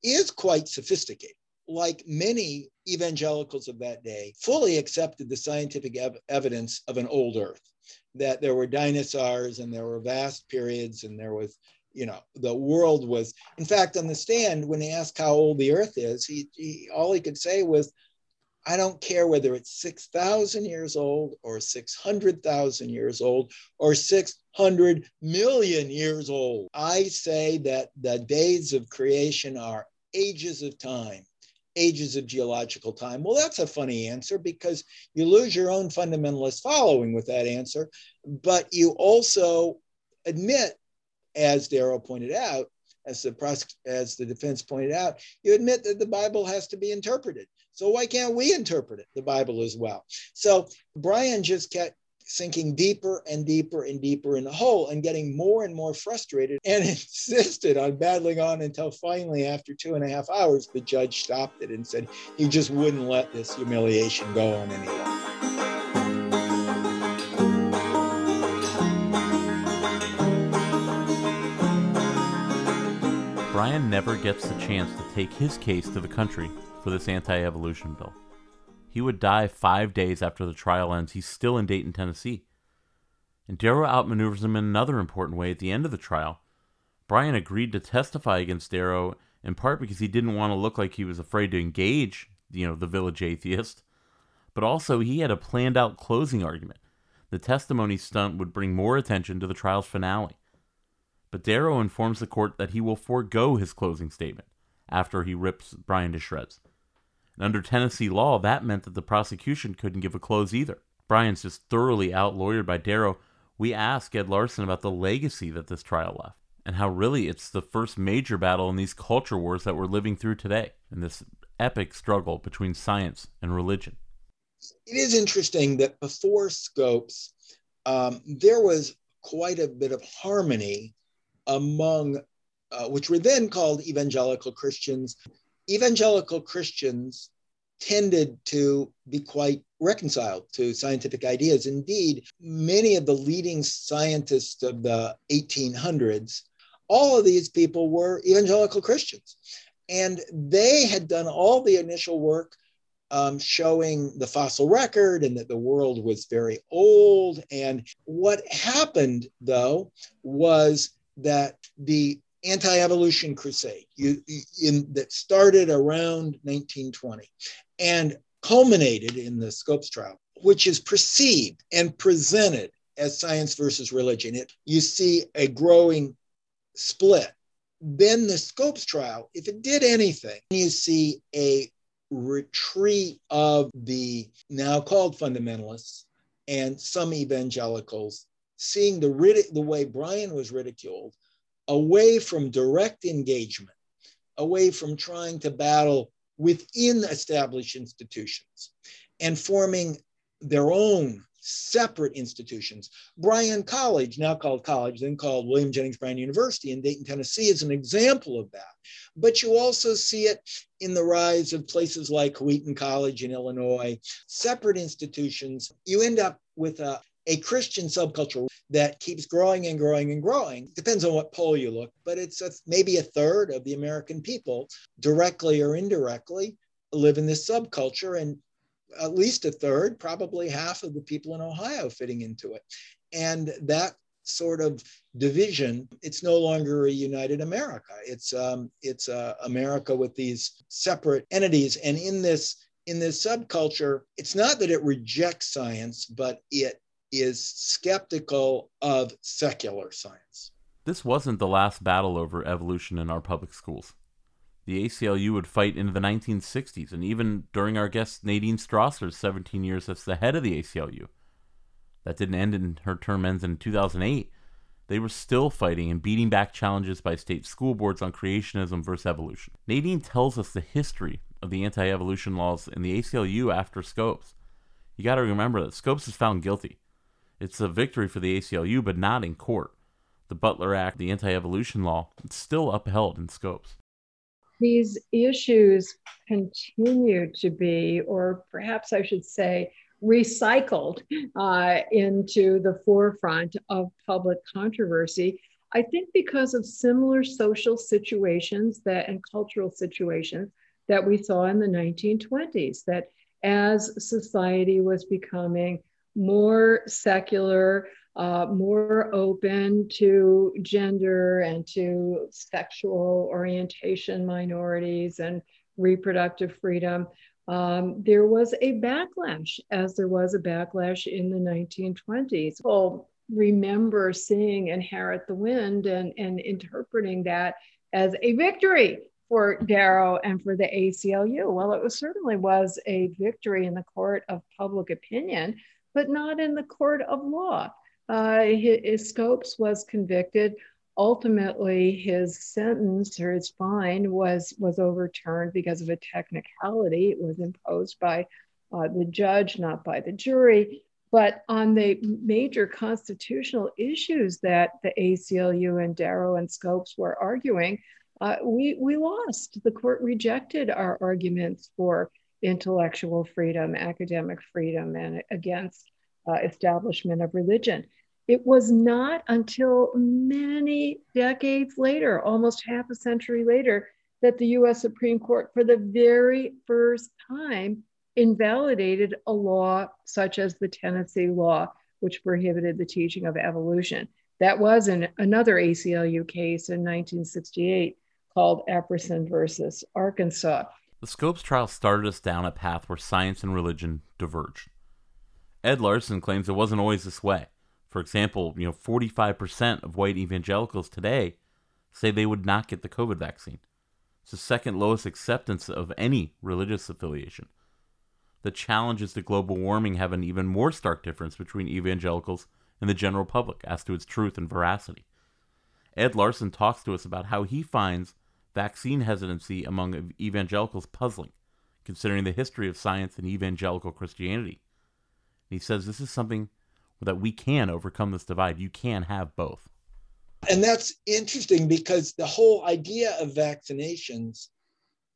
C: is quite sophisticated, like many evangelicals of that day, fully accepted the scientific ev- evidence of an old Earth, that there were dinosaurs and there were vast periods and there was, you know, the world was. In fact, on the stand, when they asked how old the Earth is, he, he all he could say was, I don't care whether it's 6,000 years old or 600,000 years old or 600 million years old. I say that the days of creation are ages of time, ages of geological time. Well, that's a funny answer because you lose your own fundamentalist following with that answer, but you also admit, as Darrow pointed out, as the as the defense pointed out, you admit that the Bible has to be interpreted. So why can't we interpret it, the Bible as well? So Bryan just kept sinking deeper and deeper and deeper in the hole and getting more and more frustrated and *laughs* insisted on battling on until finally, after two and a half hours, the judge stopped it and said he just wouldn't let this humiliation go on any longer.
B: Bryan never gets the chance to take his case to the country for this anti evolution bill. He would die five days after the trial ends. He's still in Dayton, Tennessee. And Darrow outmaneuvers him in another important way at the end of the trial. Bryan agreed to testify against Darrow in part because he didn't want to look like he was afraid to engage, you know, the village atheist, but also he had a planned out closing argument. The testimony stunt would bring more attention to the trial's finale. But Darrow informs the court that he will forego his closing statement after he rips Bryan to shreds. And under Tennessee law, that meant that the prosecution couldn't give a close either. Bryan's just thoroughly outlawyered by Darrow. We ask Ed Larson about the legacy that this trial left, and how really it's the first major battle in these culture wars that we're living through today, in this epic struggle between science and religion.
C: It is interesting that before Scopes, um, there was quite a bit of harmony among, uh, which were then called evangelical Christians. Evangelical Christians tended to be quite reconciled to scientific ideas. Indeed, many of the leading scientists of the 1800s, all of these people were evangelical Christians. And they had done all the initial work um, showing the fossil record and that the world was very old. And what happened, though, was that the anti-evolution crusade you, in, that started around 1920 and culminated in the Scopes trial, which is perceived and presented as science versus religion. It, you see a growing split. Then the Scopes trial, if it did anything, you see a retreat of the now called fundamentalists and some evangelicals seeing the, the way Bryan was ridiculed away from direct engagement, away from trying to battle within established institutions and forming their own separate institutions. Bryan College, now called college, then called William Jennings Bryan University in Dayton, Tennessee, is an example of that. But you also see it in the rise of places like Wheaton College in Illinois, separate institutions. You end up with a, a Christian subculture that keeps growing and growing and growing. Depends on what poll you look, but it's a, maybe a third of the American people, directly or indirectly, live in this subculture. And at least a third, probably half of the people in Ohio fitting into it. And that sort of division, it's no longer a united America. It's um, it's uh, America with these separate entities. And in this in this subculture, it's not that it rejects science, but it is skeptical of secular science.
B: This wasn't the last battle over evolution in our public schools. The ACLU would fight into the 1960s, and even during our guest Nadine Strossen's 17 years as the head of the ACLU. That didn't end in her term ends in 2008. They were still fighting and beating back challenges by state school boards on creationism versus evolution. Nadine tells us the history of the anti evolution laws in the ACLU after Scopes. You got to remember that Scopes is found guilty. It's a victory for the ACLU, but not in court. The Butler Act, the anti evolution law, it's still upheld in Scopes
E: these issues continue to be, or perhaps I should say, recycled uh, into the forefront of public controversy. I think because of similar social situations that and cultural situations that we saw in the 1920s, that as society was becoming more secular, uh, more open to gender and to sexual orientation minorities and reproductive freedom, um, there was a backlash, as there was a backlash in the 1920s. People remember seeing Inherit the Wind and, and interpreting that as a victory for Darrow and for the ACLU. Well, it was, certainly was a victory in the court of public opinion, but not in the court of law. Uh, his, Scopes was convicted. Ultimately, his sentence or his fine was was overturned because of a technicality. It was imposed by uh, the judge, not by the jury. But on the major constitutional issues that the ACLU and Darrow and Scopes were arguing, uh, we, we lost. The court rejected our arguments for intellectual freedom, academic freedom, and against uh, establishment of religion. It was not until many decades later, almost half a century later, that the US Supreme Court, for the very first time, invalidated a law such as the Tennessee law, which prohibited the teaching of evolution. That was in another ACLU case in 1968 called Epperson versus Arkansas.
B: The Scopes trial started us down a path where science and religion diverged. Ed Larson claims it wasn't always this way. For example, you know, 45% of white evangelicals today say they would not get the COVID vaccine. It's the second lowest acceptance of any religious affiliation. The challenges to global warming have an even more stark difference between evangelicals and the general public as to its truth and veracity. Ed Larson talks to us about how he finds vaccine hesitancy among evangelicals puzzling, considering the history of science and evangelical Christianity. And he says this is something that we can overcome this divide. You can have both.
C: And that's interesting because the whole idea of vaccinations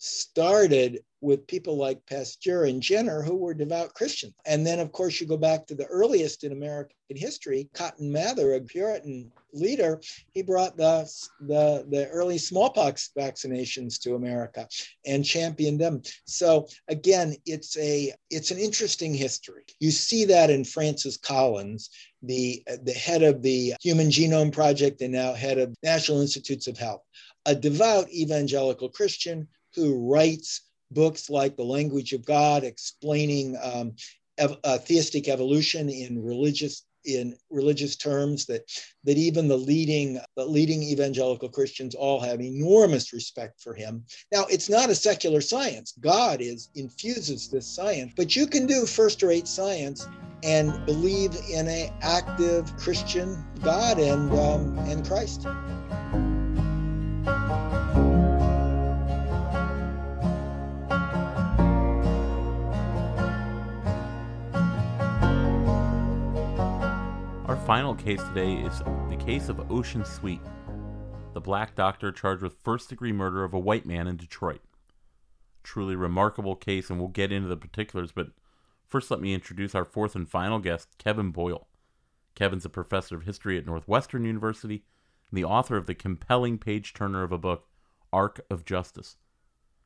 C: started with people like Pasteur and Jenner, who were devout Christians. And then, of course, you go back to the earliest in American history, Cotton Mather, a Puritan leader, he brought the, the, the early smallpox vaccinations to America and championed them. So again, it's a it's an interesting history. You see that in Francis Collins, the, the head of the Human Genome Project and now head of National Institutes of Health, a devout evangelical Christian who writes books like The Language of God, explaining um, ev- uh, theistic evolution in religious in religious terms that that even the leading the leading evangelical Christians all have enormous respect for him. Now it's not a secular science. God is infuses this science, but you can do first-rate science and believe in an active Christian God and um, and Christ.
B: Final case today is the case of Ossian Sweet, the black doctor charged with first degree murder of a white man in Detroit. Truly remarkable case, and we'll get into the particulars, but first let me introduce our fourth and final guest, Kevin Boyle. Kevin's a professor of history at Northwestern University and the author of the compelling page turner of a book, Arc of Justice.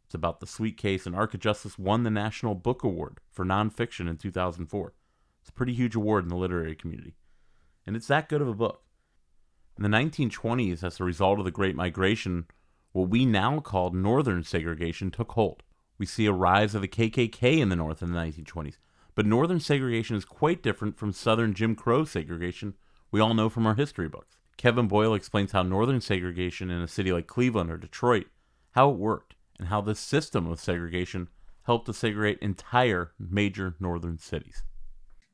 B: It's about the Sweet case, and Arc of Justice won the National Book Award for nonfiction in 2004. It's a pretty huge award in the literary community and it's that good of a book. In the 1920s, as a result of the Great Migration, what we now call Northern segregation took hold. We see a rise of the KKK in the North in the 1920s, but Northern segregation is quite different from Southern Jim Crow segregation we all know from our history books. Kevin Boyle explains how Northern segregation in a city like Cleveland or Detroit, how it worked, and how this system of segregation helped to segregate entire major northern cities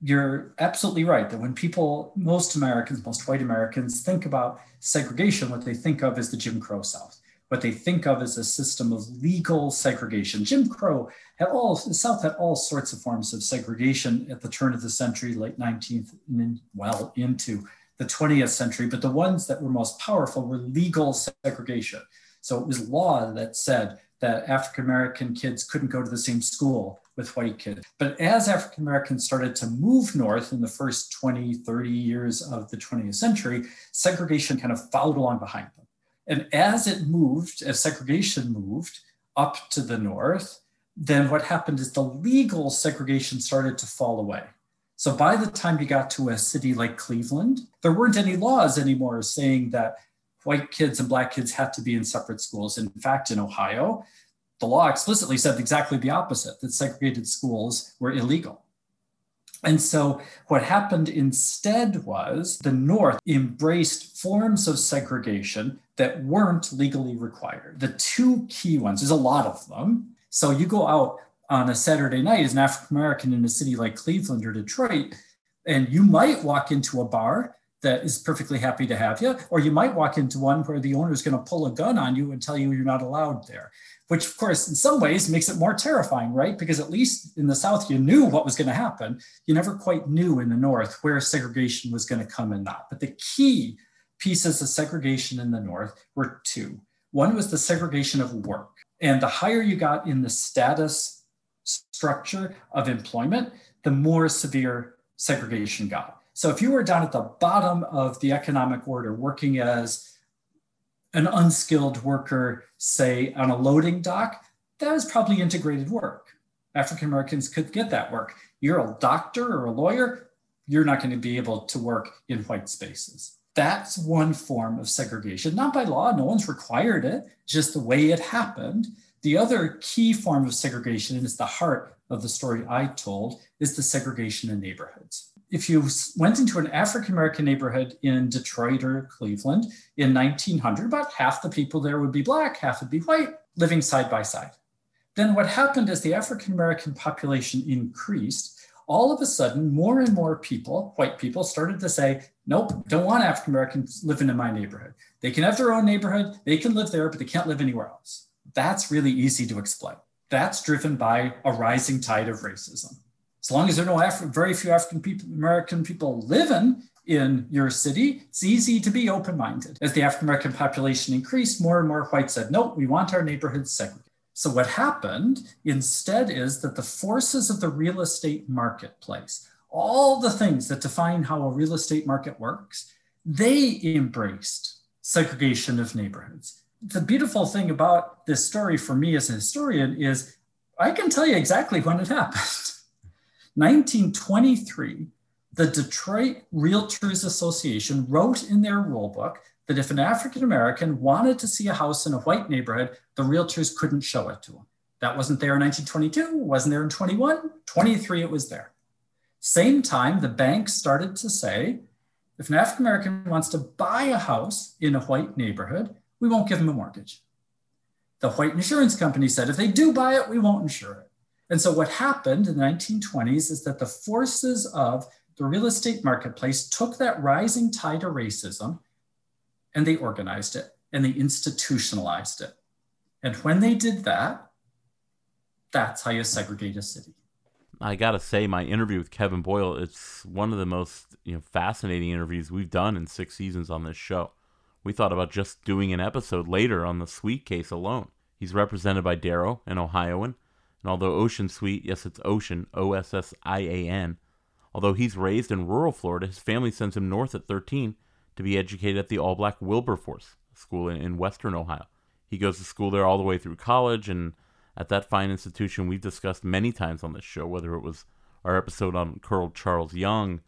H: you're absolutely right that when people, most Americans, most white Americans, think about segregation, what they think of is the Jim Crow South. What they think of as a system of legal segregation. Jim Crow had all, the South had all sorts of forms of segregation at the turn of the century, late 19th, and well into the 20th century. But the ones that were most powerful were legal segregation. So it was law that said that African American kids couldn't go to the same school with white kids. But as African Americans started to move north in the first 20, 30 years of the 20th century, segregation kind of followed along behind them. And as it moved, as segregation moved, up to the north, then what happened is the legal segregation started to fall away. So by the time you got to a city like Cleveland, there weren't any laws anymore saying that white kids and black kids had to be in separate schools. In fact, in Ohio, the law explicitly said exactly the opposite that segregated schools were illegal. And so, what happened instead was the North embraced forms of segregation that weren't legally required. The two key ones, there's a lot of them. So, you go out on a Saturday night as an African American in a city like Cleveland or Detroit, and you might walk into a bar that is perfectly happy to have you, or you might walk into one where the owner is going to pull a gun on you and tell you you're not allowed there which of course in some ways makes it more terrifying right? Because at least in the south you knew what was going to happen. You never quite knew in the north where segregation was going to come and not but the key pieces of segregation in the north were two. One was the segregation of work. And the higher you got in the status structure of employment the more severe segregation got. So if you were down at the bottom of the economic order working as an unskilled worker, say on a loading dock, that is probably integrated work. African Americans could get that work. You're a doctor or a lawyer, you're not going to be able to work in white spaces. That's one form of segregation, not by law, no one's required it, just the way it happened. The other key form of segregation, and it's the heart of the story I told, is the segregation in neighborhoods if you went into an African American neighborhood in Detroit or Cleveland in 1900, about half the people there would be black, half would be white, living side by side. Then what happened as the African American population increased, all of a sudden, more and more people, white people, started to say, nope, don't want African Americans living in my neighborhood. They can have their own neighborhood, they can live there, but they can't live anywhere else. That's really easy to explain. That's driven by a rising tide of racism as long as there are no Af- very few African people, American people living in your city, it's easy to be open minded. As the African American population increased, more and more whites said, no, we want our neighborhoods segregated. So, what happened instead is that the forces of the real estate marketplace, all the things that define how a real estate market works, they embraced segregation of neighborhoods. The beautiful thing about this story for me as a historian is I can tell you exactly when it happened. *laughs* 1923, the Detroit Realtors Association wrote in their rule book that if an African American wanted to see a house in a white neighborhood, the realtors couldn't show it to him. That wasn't there in 1922, wasn't there in 21, 23, it was there. Same time, the bank started to say if an African American wants to buy a house in a white neighborhood, we won't give him a mortgage. The white insurance company said if they do buy it, we won't insure it. And so what happened in the 1920s is that the forces of the real estate marketplace took that rising tide of racism and they organized it and they institutionalized it. And when they did that, that's how you segregate a city.
B: I gotta say, my interview with Kevin Boyle, it's one of the most you know fascinating interviews we've done in six seasons on this show. We thought about just doing an episode later on the Sweet case alone. He's represented by Darrow, an Ohioan, and although Ossian Sweet, yes, it's Ocean, O S S I A N, although he's raised in rural Florida, his family sends him north at 13 to be educated at the all black Wilberforce school in, in western Ohio. He goes to school there all the way through college, and at that fine institution we've discussed many times on this show, whether it was our episode on Colonel Charles Young,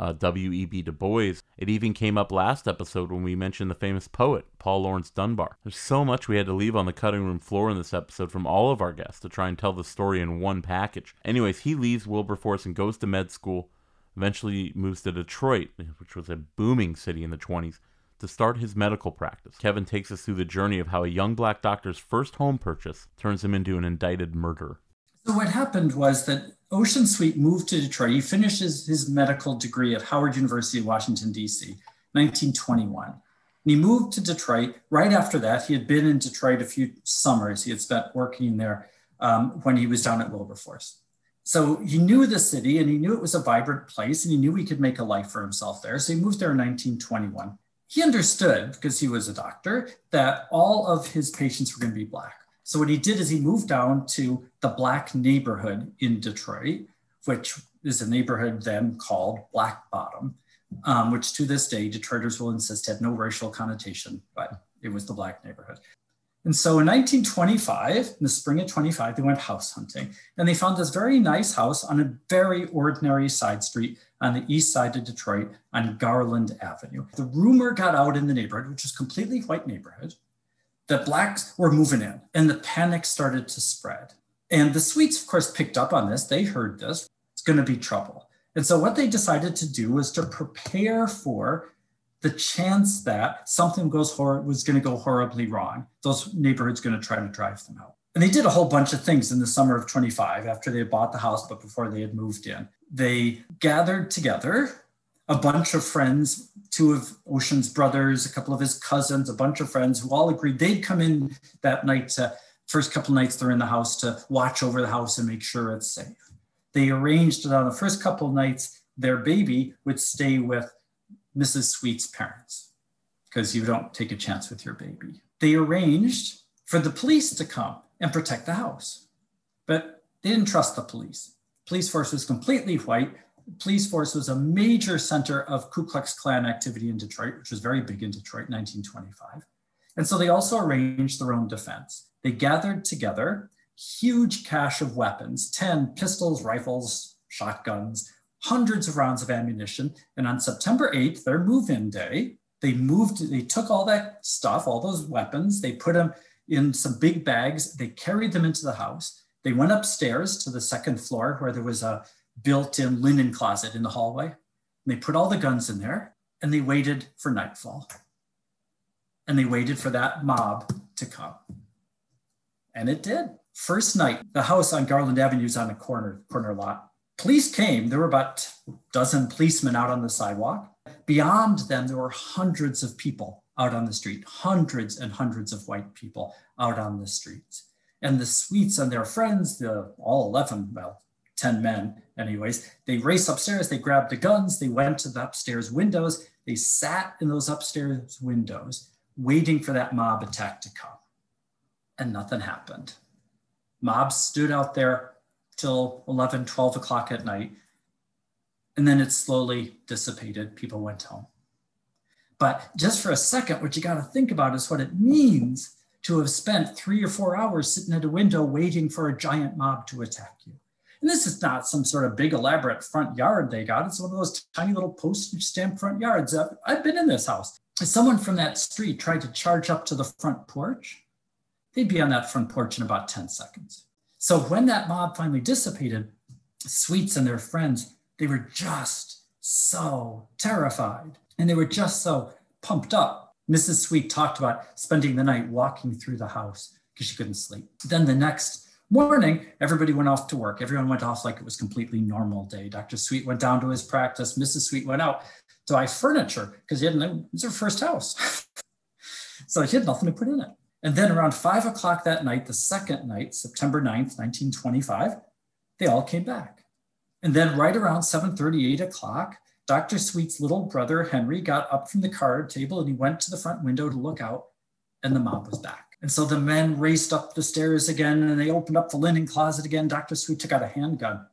B: uh, W.E.B. Du Bois. It even came up last episode when we mentioned the famous poet, Paul Laurence Dunbar. There's so much we had to leave on the cutting room floor in this episode from all of our guests to try and tell the story in one package. Anyways, he leaves Wilberforce and goes to med school, eventually moves to Detroit, which was a booming city in the 20s, to start his medical practice. Kevin takes us through the journey of how a young black doctor's first home purchase turns him into an indicted murderer.
H: So what happened was that Ossian Sweet moved to Detroit. He finishes his medical degree at Howard University, Washington, D.C., 1921. And he moved to Detroit. Right after that, he had been in Detroit a few summers. He had spent working there um, when he was down at Wilberforce. So he knew the city and he knew it was a vibrant place and he knew he could make a life for himself there. So he moved there in 1921. He understood, because he was a doctor, that all of his patients were going to be Black. So what he did is he moved down to the Black neighborhood in Detroit, which is a neighborhood then called Black Bottom, um, which to this day Detroiters will insist had no racial connotation, but it was the Black neighborhood. And so in 1925, in the spring of 25, they went house hunting and they found this very nice house on a very ordinary side street on the east side of Detroit on Garland Avenue. The rumor got out in the neighborhood, which was completely white neighborhood, that blacks were moving in and the panic started to spread. And the Sweets, of course, picked up on this. They heard this. It's going to be trouble. And so what they decided to do was to prepare for the chance that something goes hor- was going to go horribly wrong. Those neighborhoods going to try to drive them out. And they did a whole bunch of things in the summer of 25 after they had bought the house, but before they had moved in. They gathered together a bunch of friends, two of Ossian's brothers, a couple of his cousins, a bunch of friends who all agreed they'd come in that night to first couple nights they're in the house to watch over the house and make sure it's safe. They arranged that on the first couple nights, their baby would stay with Mrs. Sweet's parents because you don't take a chance with your baby. They arranged for the police to come and protect the house, but they didn't trust the police. Police force was completely white. Police force was a major center of Ku Klux Klan activity in Detroit, which was very big in Detroit, 1925. And so they also arranged their own defense. They gathered together huge cache of weapons 10 pistols, rifles, shotguns, hundreds of rounds of ammunition. And on September 8th, their move in day, they moved, they took all that stuff, all those weapons, they put them in some big bags, they carried them into the house. They went upstairs to the second floor where there was a built in linen closet in the hallway. And they put all the guns in there and they waited for nightfall. And they waited for that mob to come. And it did. First night, the house on Garland Avenue is on a corner, corner lot police came. There were about a dozen policemen out on the sidewalk. Beyond them, there were hundreds of people out on the street, hundreds and hundreds of white people out on the streets. And the Sweets and their friends, the all 11, well, 10 men, anyways, they raced upstairs, they grabbed the guns, they went to the upstairs windows, they sat in those upstairs windows, waiting for that mob attack to come. And nothing happened. Mobs stood out there till 11, 12 o'clock at night. And then it slowly dissipated. People went home. But just for a second, what you got to think about is what it means to have spent three or four hours sitting at a window waiting for a giant mob to attack you. And this is not some sort of big elaborate front yard they got. It's one of those tiny little postage stamp front yards. I've been in this house. If someone from that street tried to charge up to the front porch, they'd be on that front porch in about 10 seconds. So when that mob finally dissipated, Sweets and their friends, they were just so terrified and they were just so pumped up. Mrs. Sweet talked about spending the night walking through the house because she couldn't sleep. Then the next morning, everybody went off to work. Everyone went off like it was completely normal day. Dr. Sweet went down to his practice. Mrs. Sweet went out to buy furniture because it was her first house. *laughs* so he had nothing to put in it. And then around five o'clock that night, the second night, September 9th, 1925, they all came back. And then right around 7:30, 8 o'clock, Dr. Sweet's little brother Henry got up from the card table and he went to the front window to look out, and the mob was back. And so the men raced up the stairs again and they opened up the linen closet again. Dr. Sweet took out a handgun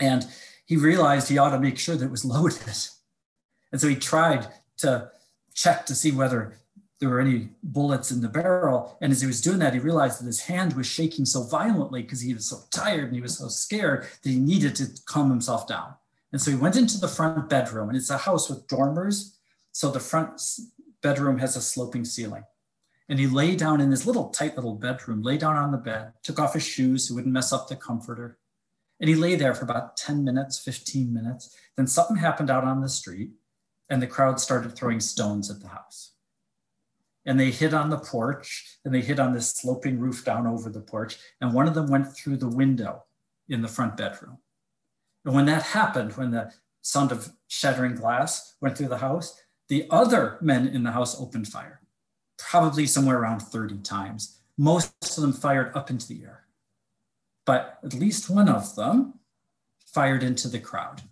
H: and he realized he ought to make sure that it was *laughs* loaded. And so he tried to check to see whether there were any bullets in the barrel. And as he was doing that, he realized that his hand was shaking so violently because he was so tired and he was so scared that he needed to calm himself down. And so he went into the front bedroom, and it's a house with dormers. So the front bedroom has a sloping ceiling. And he lay down in his little tight little bedroom, lay down on the bed, took off his shoes so he wouldn't mess up the comforter. And he lay there for about 10 minutes, 15 minutes. Then something happened out on the street, and the crowd started throwing stones at the house and they hit on the porch and they hit on this sloping roof down over the porch. And one of them went through the window in the front bedroom. And when that happened, when the sound of shattering glass went through the house, the other men in the house opened fire, probably somewhere around 30 times. Most of them fired up into the air. But at least one of them fired into the crowd.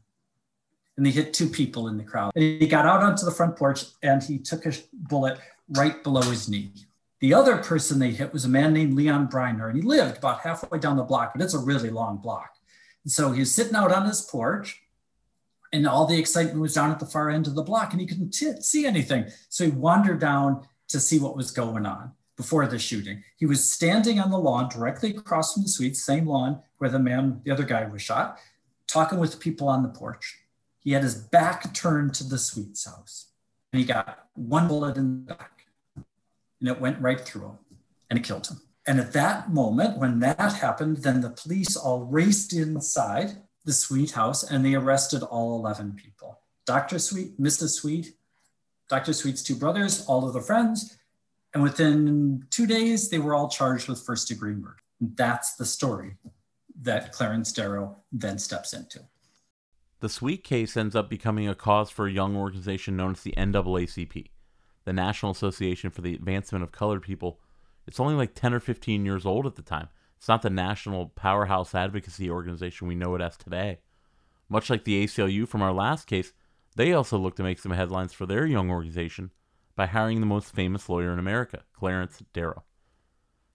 H: And they hit two people in the crowd. And he got out onto the front porch and he took a bullet right below his knee. The other person they hit was a man named Leon Breiner, and he lived about halfway down the block, but it's a really long block. And so he was sitting out on his porch, and all the excitement was down at the far end of the block, and he couldn't t- see anything. So he wandered down to see what was going on. before the shooting. He was standing on the lawn directly across from the Sweet, same lawn where the man, the other guy was shot, talking with people on the porch. He had his back turned to the Sweet's house and he got one bullet in the back and it went right through him and it killed him. And at that moment, when that happened, then the police all raced inside the Sweet house and they arrested all 11 people Dr. Sweet, Mrs. Sweet, Dr. Sweet's two brothers, all of the friends. And within two days, they were all charged with first degree murder. That's the story that Clarence Darrow then steps into.
B: The Sweet case ends up becoming a cause for a young organization known as the NAACP, the National Association for the Advancement of Colored People. It's only like 10 or 15 years old at the time. It's not the national powerhouse advocacy organization we know it as today. Much like the ACLU from our last case, they also look to make some headlines for their young organization by hiring the most famous lawyer in America, Clarence Darrow.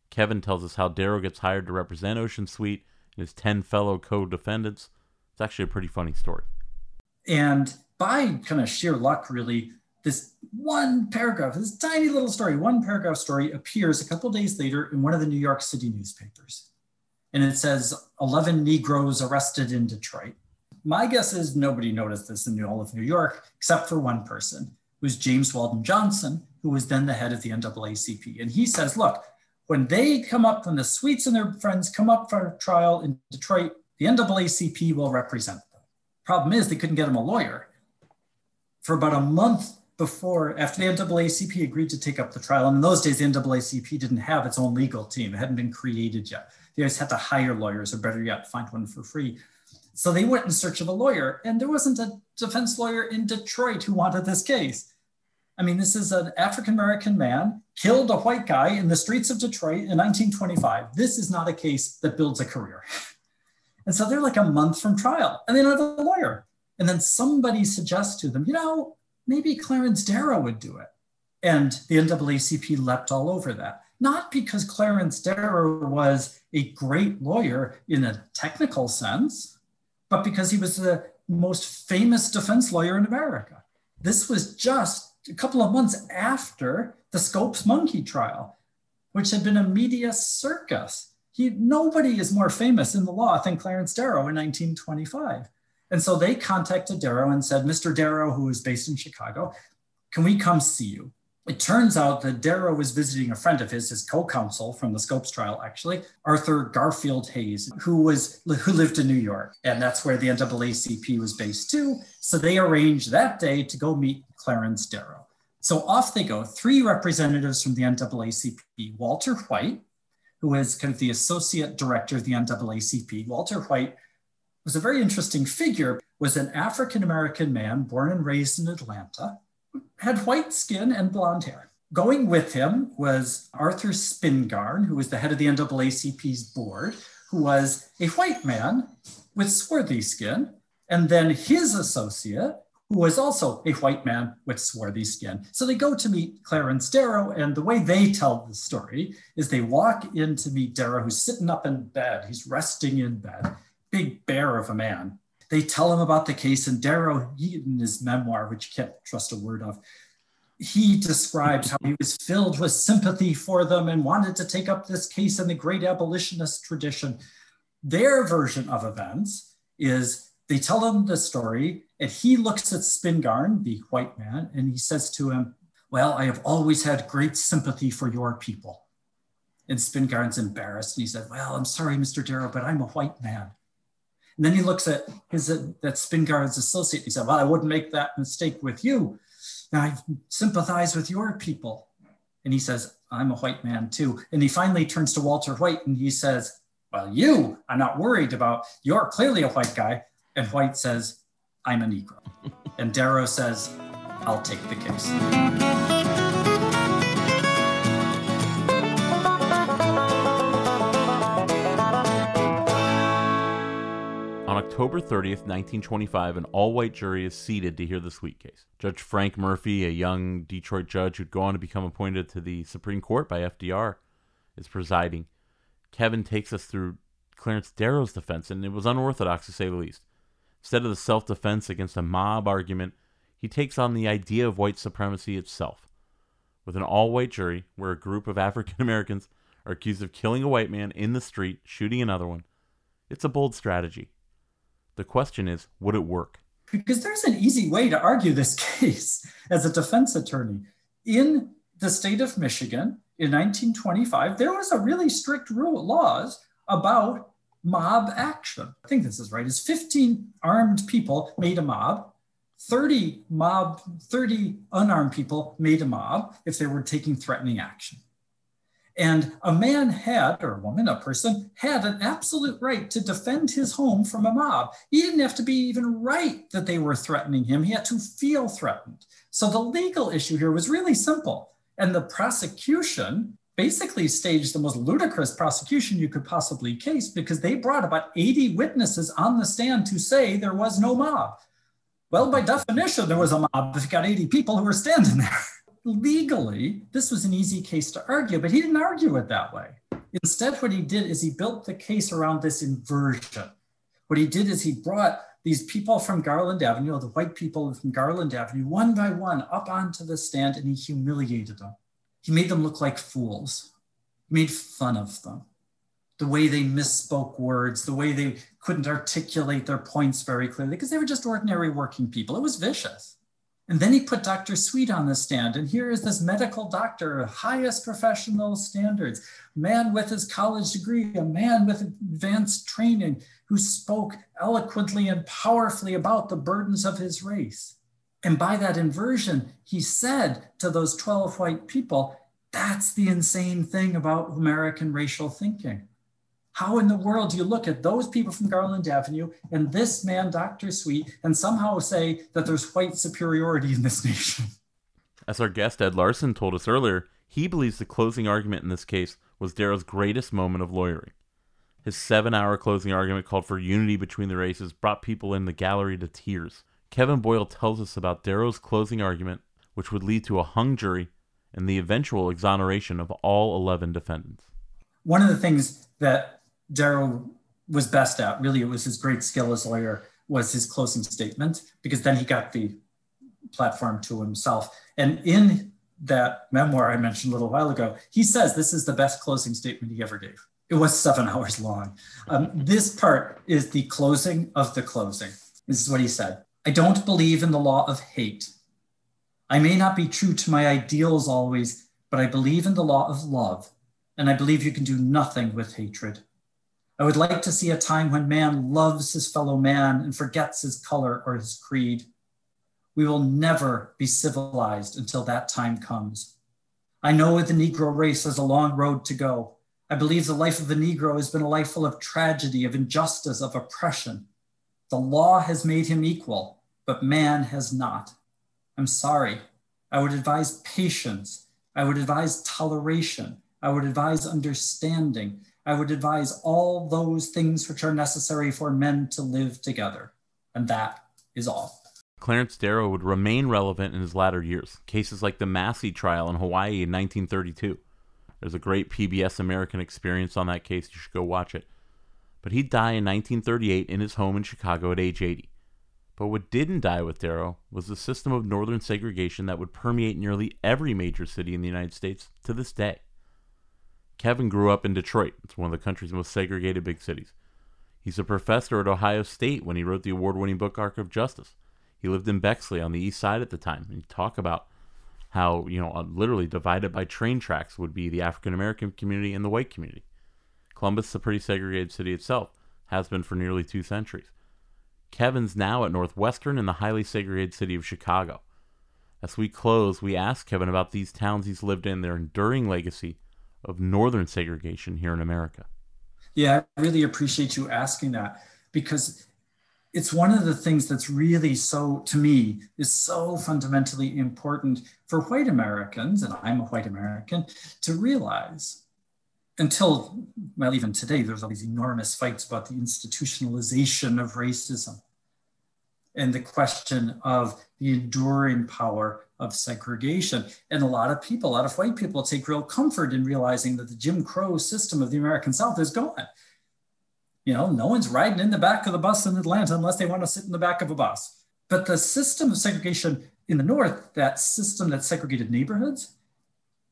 B: Kevin tells us how Darrow gets hired to represent Ossian Sweet and his 10 fellow co defendants. It's actually a pretty funny story.
H: And by kind of sheer luck, really, this one paragraph, this tiny little story, one paragraph story appears a couple days later in one of the New York City newspapers. And it says 11 Negroes arrested in Detroit. My guess is nobody noticed this in all of New York, except for one person, who was James Weldon Johnson, who was then the head of the NAACP. And he says, look, when they come up, when the Sweets and their friends come up for trial in Detroit, the NAACP will represent them. Problem is, they couldn't get him a lawyer. For about a month before, after the NAACP agreed to take up the trial, and in those days, the NAACP didn't have its own legal team. It hadn't been created yet. They just had to hire lawyers, or better yet, find one for free. So they went in search of a lawyer, and there wasn't a defense lawyer in Detroit who wanted this case. I mean, this is an African American man killed a white guy in the streets of Detroit in 1925. This is not a case that builds a career. *laughs* And so they're like a month from trial, and they don't have a lawyer. And then somebody suggests to them, you know, maybe Clarence Darrow would do it. And the NAACP leapt all over that. Not because Clarence Darrow was a great lawyer in a technical sense, but because he was the most famous defense lawyer in America. This was just a couple of months after the Scopes monkey trial, which had been a media circus. He, nobody is more famous in the law than Clarence Darrow in 1925. And so they contacted Darrow and said, Mr. Darrow, who is based in Chicago, can we come see you? It turns out that Darrow was visiting a friend of his, his co-counsel from the Scopes trial, actually, Arthur Garfield Hays, who was who lived in New York, and that's where the NAACP was based too. So they arranged that day to go meet Clarence Darrow. So off they go. Three representatives from the NAACP: Walter White, who is kind of the associate director of the NAACP. Walter White was a very interesting figure. Was an African American man born and raised in Atlanta had white skin and blonde hair. Going with him was Arthur Spingarn, who was the head of the NAACP's board, who was a white man with swarthy skin, and then his associate, who was also a white man with swarthy skin. So they go to meet Clarence Darrow, and the way they tell the story is they walk in to meet Darrow, who's sitting up in bed. He's resting in bed, big bear of a man they tell him about the case, and Darrow, he, in his memoir, which you can't trust a word of, he describes how he was filled with sympathy for them and wanted to take up this case in the great abolitionist tradition. Their version of events is they tell him the story, and he looks at Spingarn, the white man, and he says to him, Well, I have always had great sympathy for your people. And Spingarn's embarrassed, and he said, Well, I'm sorry, Mr. Darrow, but I'm a white man. And then he looks at his uh, that Spingarn's associate. He said, "Well, I wouldn't make that mistake with you. And I sympathize with your people." And he says, "I'm a white man too." And he finally turns to Walter White and he says, "Well, you, I'm not worried about. You're clearly a white guy." And White says, "I'm a Negro." and Darrow says, "I'll take the case."
B: October 30th, 1925, an all white jury is seated to hear the Sweet case. Judge Frank Murphy, a young Detroit judge who'd go on to become appointed to the Supreme Court by FDR, is presiding. Kevin takes us through Clarence Darrow's defense, and it was unorthodox to say the least. Instead of the self defense against a mob argument, he takes on the idea of white supremacy itself. with an all white jury where a group of African Americans are accused of killing a white man in the street, shooting another one. It's a bold strategy. The question is would it work?
H: Because there's an easy way to argue this *laughs* case as a defense attorney. In the state of Michigan in 1925, there was a really strict rule laws about mob action. I think this is right. Is 15 armed people made a mob, 30 mob, 30 unarmed people made a mob if they were taking threatening action. And a man had, or a woman, a person, had an absolute right to defend his home from a mob. He didn't have to be even right that they were threatening him, he had to feel threatened. So the legal issue here was really simple. And the prosecution basically staged the most ludicrous prosecution you could possibly case because they brought about 80 witnesses on the stand to say there was no mob. Well, by definition, there was a mob if you got 80 people who were standing there. *laughs* Legally, this was an easy case to argue, but he didn't argue it that way. Instead, what he did is he built the case around this inversion. What he did is he brought these people from Garland Avenue, the white people from Garland Avenue, one by one up onto the stand and he humiliated them. He made them look like fools, he made fun of them. The way they misspoke words, the way they couldn't articulate their points very clearly, because they were just ordinary working people. It was vicious. And then he put Dr. Sweet on the stand. And here is this medical doctor, highest professional standards, man with his college degree, a man with advanced training who spoke eloquently and powerfully about the burdens of his race. And by that inversion, he said to those 12 white people, that's the insane thing about American racial thinking. How in the world do you look at those people from Garland Avenue and this man, Dr. Sweet, and somehow say that there's white superiority in this *laughs* nation?
B: As our guest Ed Larson told us earlier, he believes the closing argument in this case was Darrow's greatest moment of lawyering. His seven hour closing argument called for unity between the races, brought people in the gallery to tears. Kevin Boyle tells us about Darrow's closing argument, which would lead to a hung jury and the eventual exoneration of all 11 defendants.
H: One of the things that Darrow was best at, really, it was his great skill as a lawyer, was his closing statement, because then he got the platform to himself. And in that memoir I mentioned a little while ago, he says this is the best closing statement he ever gave. It was seven *laughs* hours long. Um, this part is the closing of the closing. This is what he said I don't believe in the law of hate. I may not be true to my ideals always, but I believe in the law of love, and I believe you can do nothing with hatred. I would like to see a time when man loves his fellow man and forgets his color or his creed. We will never be civilized until that time comes. I know the Negro race has a long road to go. I believe the life of the Negro has been a life full of tragedy, of injustice, of oppression. The law has made him equal, but man has not. I'm sorry. I would advise patience. I would advise toleration. I would advise understanding. I would advise all those things which are necessary for men to live together. And that is all.
B: Clarence Darrow would remain relevant in his latter years. Cases like the Massie trial in Hawaii in 1932. There's a great PBS American experience on that case. You should go watch it but he'd die in 1938 in his home in Chicago at age 80. But what didn't die with Darrow was the system of northern segregation that would permeate nearly every major city in the United States to this day. Kevin grew up in Detroit. It's one of the country's most segregated big cities. He's a professor at Ohio State when he wrote the award winning book Arc of Justice. He lived in Bexley on the east side at the time. And he talked about how, you know, uh, literally divided by train tracks would be the African American community and the white community. Columbus is a pretty segregated city itself, has been for nearly two centuries. Kevin's now at Northwestern in the highly segregated city of Chicago. As we close, we ask Kevin about these towns he's lived in, their enduring legacy of northern segregation here in America.
H: Yeah, I really appreciate you asking that because it's one of the things that's really so, to me, is so fundamentally important for white Americans, and I'm a white American, to realize until, well, even today, there's all these enormous fights about the institutionalization of racism and the question of the enduring power of segregation. And a lot of people, a lot of white people take real comfort in realizing that the Jim Crow system of the American South is gone. You know, no one's riding in the back of the bus in Atlanta unless they want to sit in the back of a bus. But the system of segregation in the North, that system that segregated neighborhoods,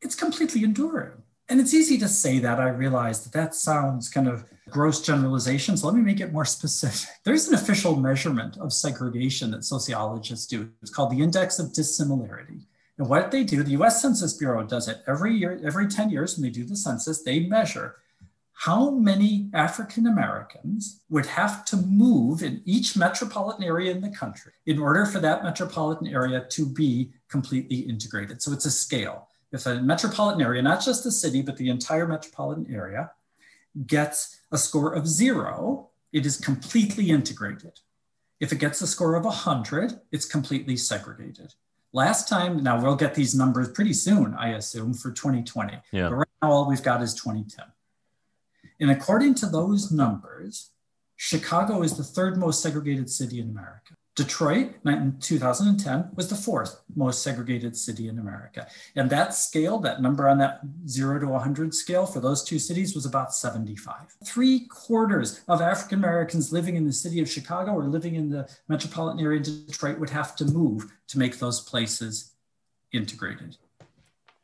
H: it's completely enduring. And it's easy to say that. I realize that that sounds kind of gross generalization. So let me make it more specific. *laughs* There's an official measurement of segregation that sociologists do. It's called the Index of Dissimilarity. And what they do, the US Census Bureau does it every year, every 10 years when they do the census, they measure how many African Americans would have to move in each metropolitan area in the country in order for that metropolitan area to be completely integrated. So it's a scale. If a metropolitan area, not just the city, but the entire metropolitan area, gets a score of zero, it is completely integrated. If it gets a score of 100, it's completely segregated. Last time, now we'll get these numbers pretty soon, I assume, for 2020.
B: Yeah.
H: But right now, all we've got is 2010. And according to those numbers, Chicago is the third most segregated city in America. Detroit in 2010 was the fourth most segregated city in America. And that scale, that number on that zero to 100 scale for those two cities was about 75. Three quarters of African Americans living in the city of Chicago or living in the metropolitan area of Detroit would have to move to make those places integrated.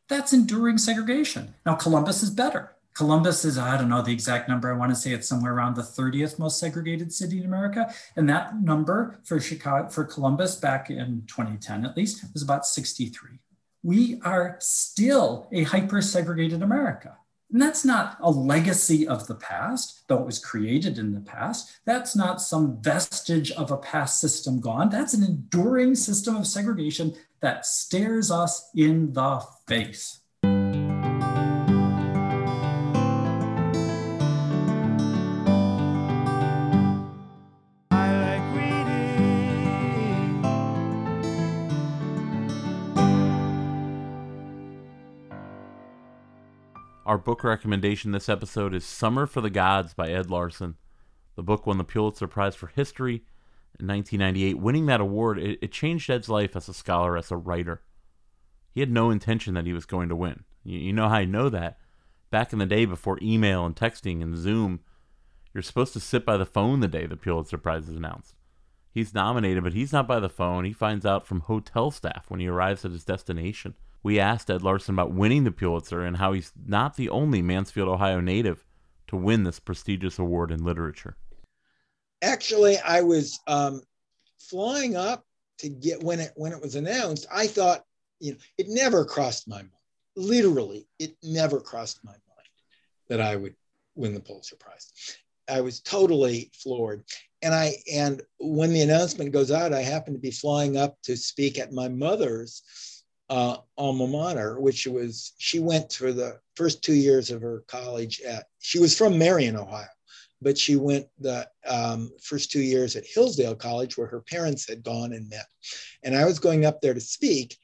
H: That's enduring segregation. Now, Columbus is better. Columbus is, I don't know the exact number. I want to say it's somewhere around the 30th most segregated city in America. And that number for Chicago, for Columbus back in 2010 at least, was about 63. We are still a hyper segregated America. And that's not a legacy of the past, though it was created in the past. That's not some vestige of a past system gone. That's an enduring system of segregation that stares us in the face.
B: Our book recommendation this episode is Summer for the Gods by Ed Larson. The book won the Pulitzer Prize for History in 1998. Winning that award, it, it changed Ed's life as a scholar, as a writer. He had no intention that he was going to win. You, you know how I know that? Back in the day before email and texting and Zoom, you're supposed to sit by the phone the day the Pulitzer Prize is announced. He's nominated, but he's not by the phone. He finds out from hotel staff when he arrives at his destination we asked Ed Larson about winning the Pulitzer and how he's not the only Mansfield, Ohio native to win this prestigious award in literature.
C: Actually, I was um, flying up to get when it when it was announced. I thought, you know, it never crossed my mind. Literally, it never crossed my mind that I would win the Pulitzer Prize. I was totally floored. And I and when the announcement goes out, I happen to be flying up to speak at my mother's uh, alma mater, which was she went for the first two years of her college at. She was from Marion, Ohio, but she went the um, first two years at Hillsdale College, where her parents had gone and met. And I was going up there to speak,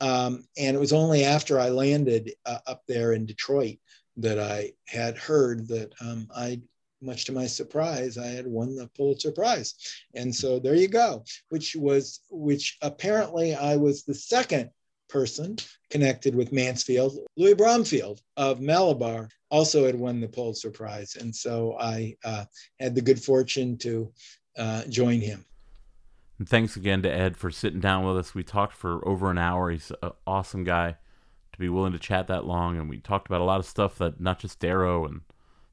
C: um, and it was only after I landed uh, up there in Detroit that I had heard that um, I much to my surprise, I had won the Pulitzer Prize. And so there you go, which was, which apparently I was the second person connected with Mansfield. Louis Bromfield of Malabar also had won the Pulitzer Prize. And so I uh, had the good fortune to uh, join him.
B: Thanks again to Ed for sitting down with us. We talked for over an hour. He's an awesome guy to be willing to chat that long. And we talked about a lot of stuff that not just Darrow and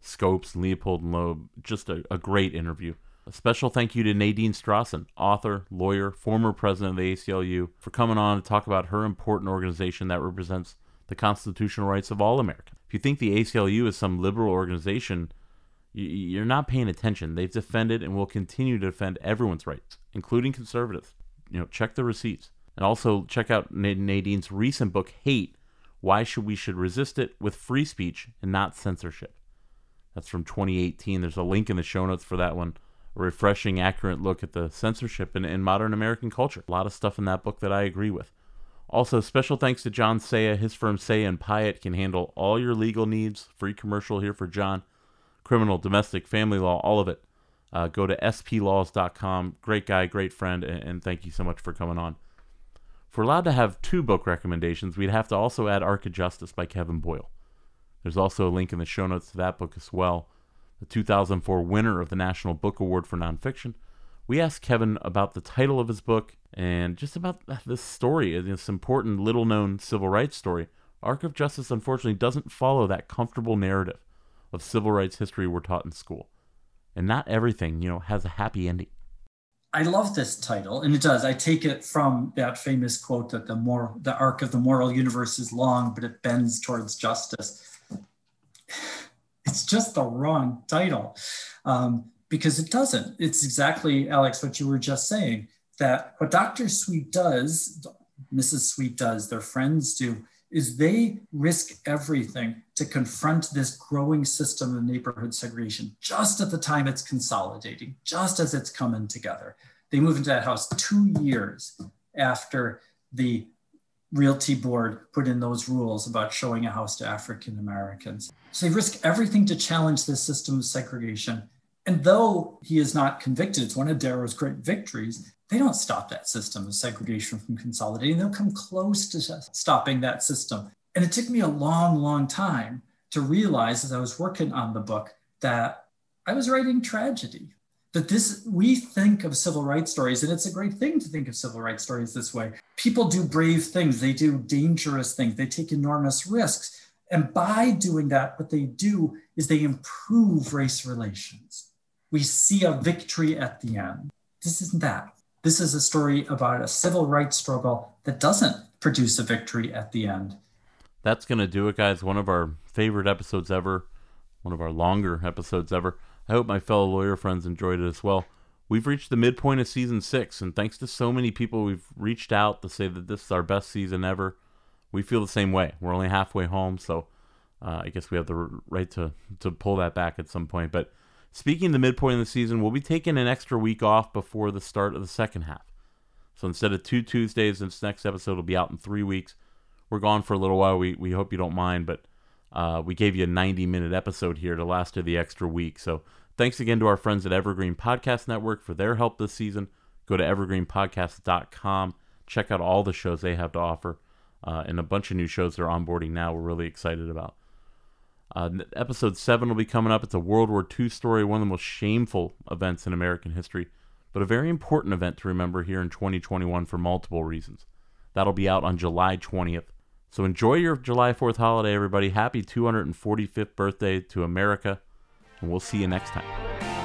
B: Scopes and Leopold and Loeb, just a, a great interview. A special thank you to Nadine Strossen, author, lawyer, former president of the ACLU, for coming on to talk about her important organization that represents the constitutional rights of all Americans. If you think the ACLU is some liberal organization, you're not paying attention. They've defended and will continue to defend everyone's rights, including conservatives. You know, check the receipts. And also check out Nadine's recent book, Hate Why Should We Should Resist It with Free Speech and Not Censorship. That's from 2018. There's a link in the show notes for that one refreshing, accurate look at the censorship in, in modern American culture. A lot of stuff in that book that I agree with. Also, special thanks to John Saya. His firm Saya and Pyatt can handle all your legal needs. Free commercial here for John. Criminal, domestic, family law, all of it. Uh, go to splaws.com. Great guy, great friend, and, and thank you so much for coming on. If we're allowed to have two book recommendations, we'd have to also add Arc of Justice by Kevin Boyle. There's also a link in the show notes to that book as well the 2004 winner of the National Book Award for Nonfiction. We asked Kevin about the title of his book and just about this story, this important little known civil rights story, Arc of Justice unfortunately doesn't follow that comfortable narrative of civil rights history we're taught in school. And not everything, you know, has a happy ending.
H: I love this title, and it does. I take it from that famous quote that the moral, the arc of the moral universe is long, but it bends towards justice. It's just the wrong title um, because it doesn't. It's exactly, Alex, what you were just saying. That what Dr. Sweet does, Mrs. Sweet does, their friends do, is they risk everything to confront this growing system of neighborhood segregation just at the time it's consolidating, just as it's coming together. They move into that house two years after the realty board put in those rules about showing a house to African Americans. So they risk everything to challenge this system of segregation. And though he is not convicted, it's one of Darrow's great victories, they don't stop that system of segregation from consolidating. They'll come close to stopping that system. And it took me a long, long time to realize as I was working on the book that I was writing tragedy. That this, we think of civil rights stories, and it's a great thing to think of civil rights stories this way. People do brave things, they do dangerous things, they take enormous risks. And by doing that, what they do is they improve race relations. We see a victory at the end. This isn't that. This is a story about a civil rights struggle that doesn't produce a victory at the end.
B: That's going to do it, guys. One of our favorite episodes ever, one of our longer episodes ever. I hope my fellow lawyer friends enjoyed it as well. We've reached the midpoint of season six, and thanks to so many people we've reached out to say that this is our best season ever, we feel the same way. We're only halfway home, so uh, I guess we have the right to, to pull that back at some point. But Speaking of the midpoint of the season, we'll be taking an extra week off before the start of the second half. So instead of two Tuesdays, this next episode will be out in three weeks. We're gone for a little while. We, we hope you don't mind, but uh, we gave you a 90 minute episode here to last of the extra week. So thanks again to our friends at Evergreen Podcast Network for their help this season. Go to evergreenpodcast.com. Check out all the shows they have to offer uh, and a bunch of new shows they're onboarding now. We're really excited about. Uh, episode 7 will be coming up. It's a World War II story, one of the most shameful events in American history, but a very important event to remember here in 2021 for multiple reasons. That'll be out on July 20th. So enjoy your July 4th holiday, everybody. Happy 245th birthday to America, and we'll see you next time.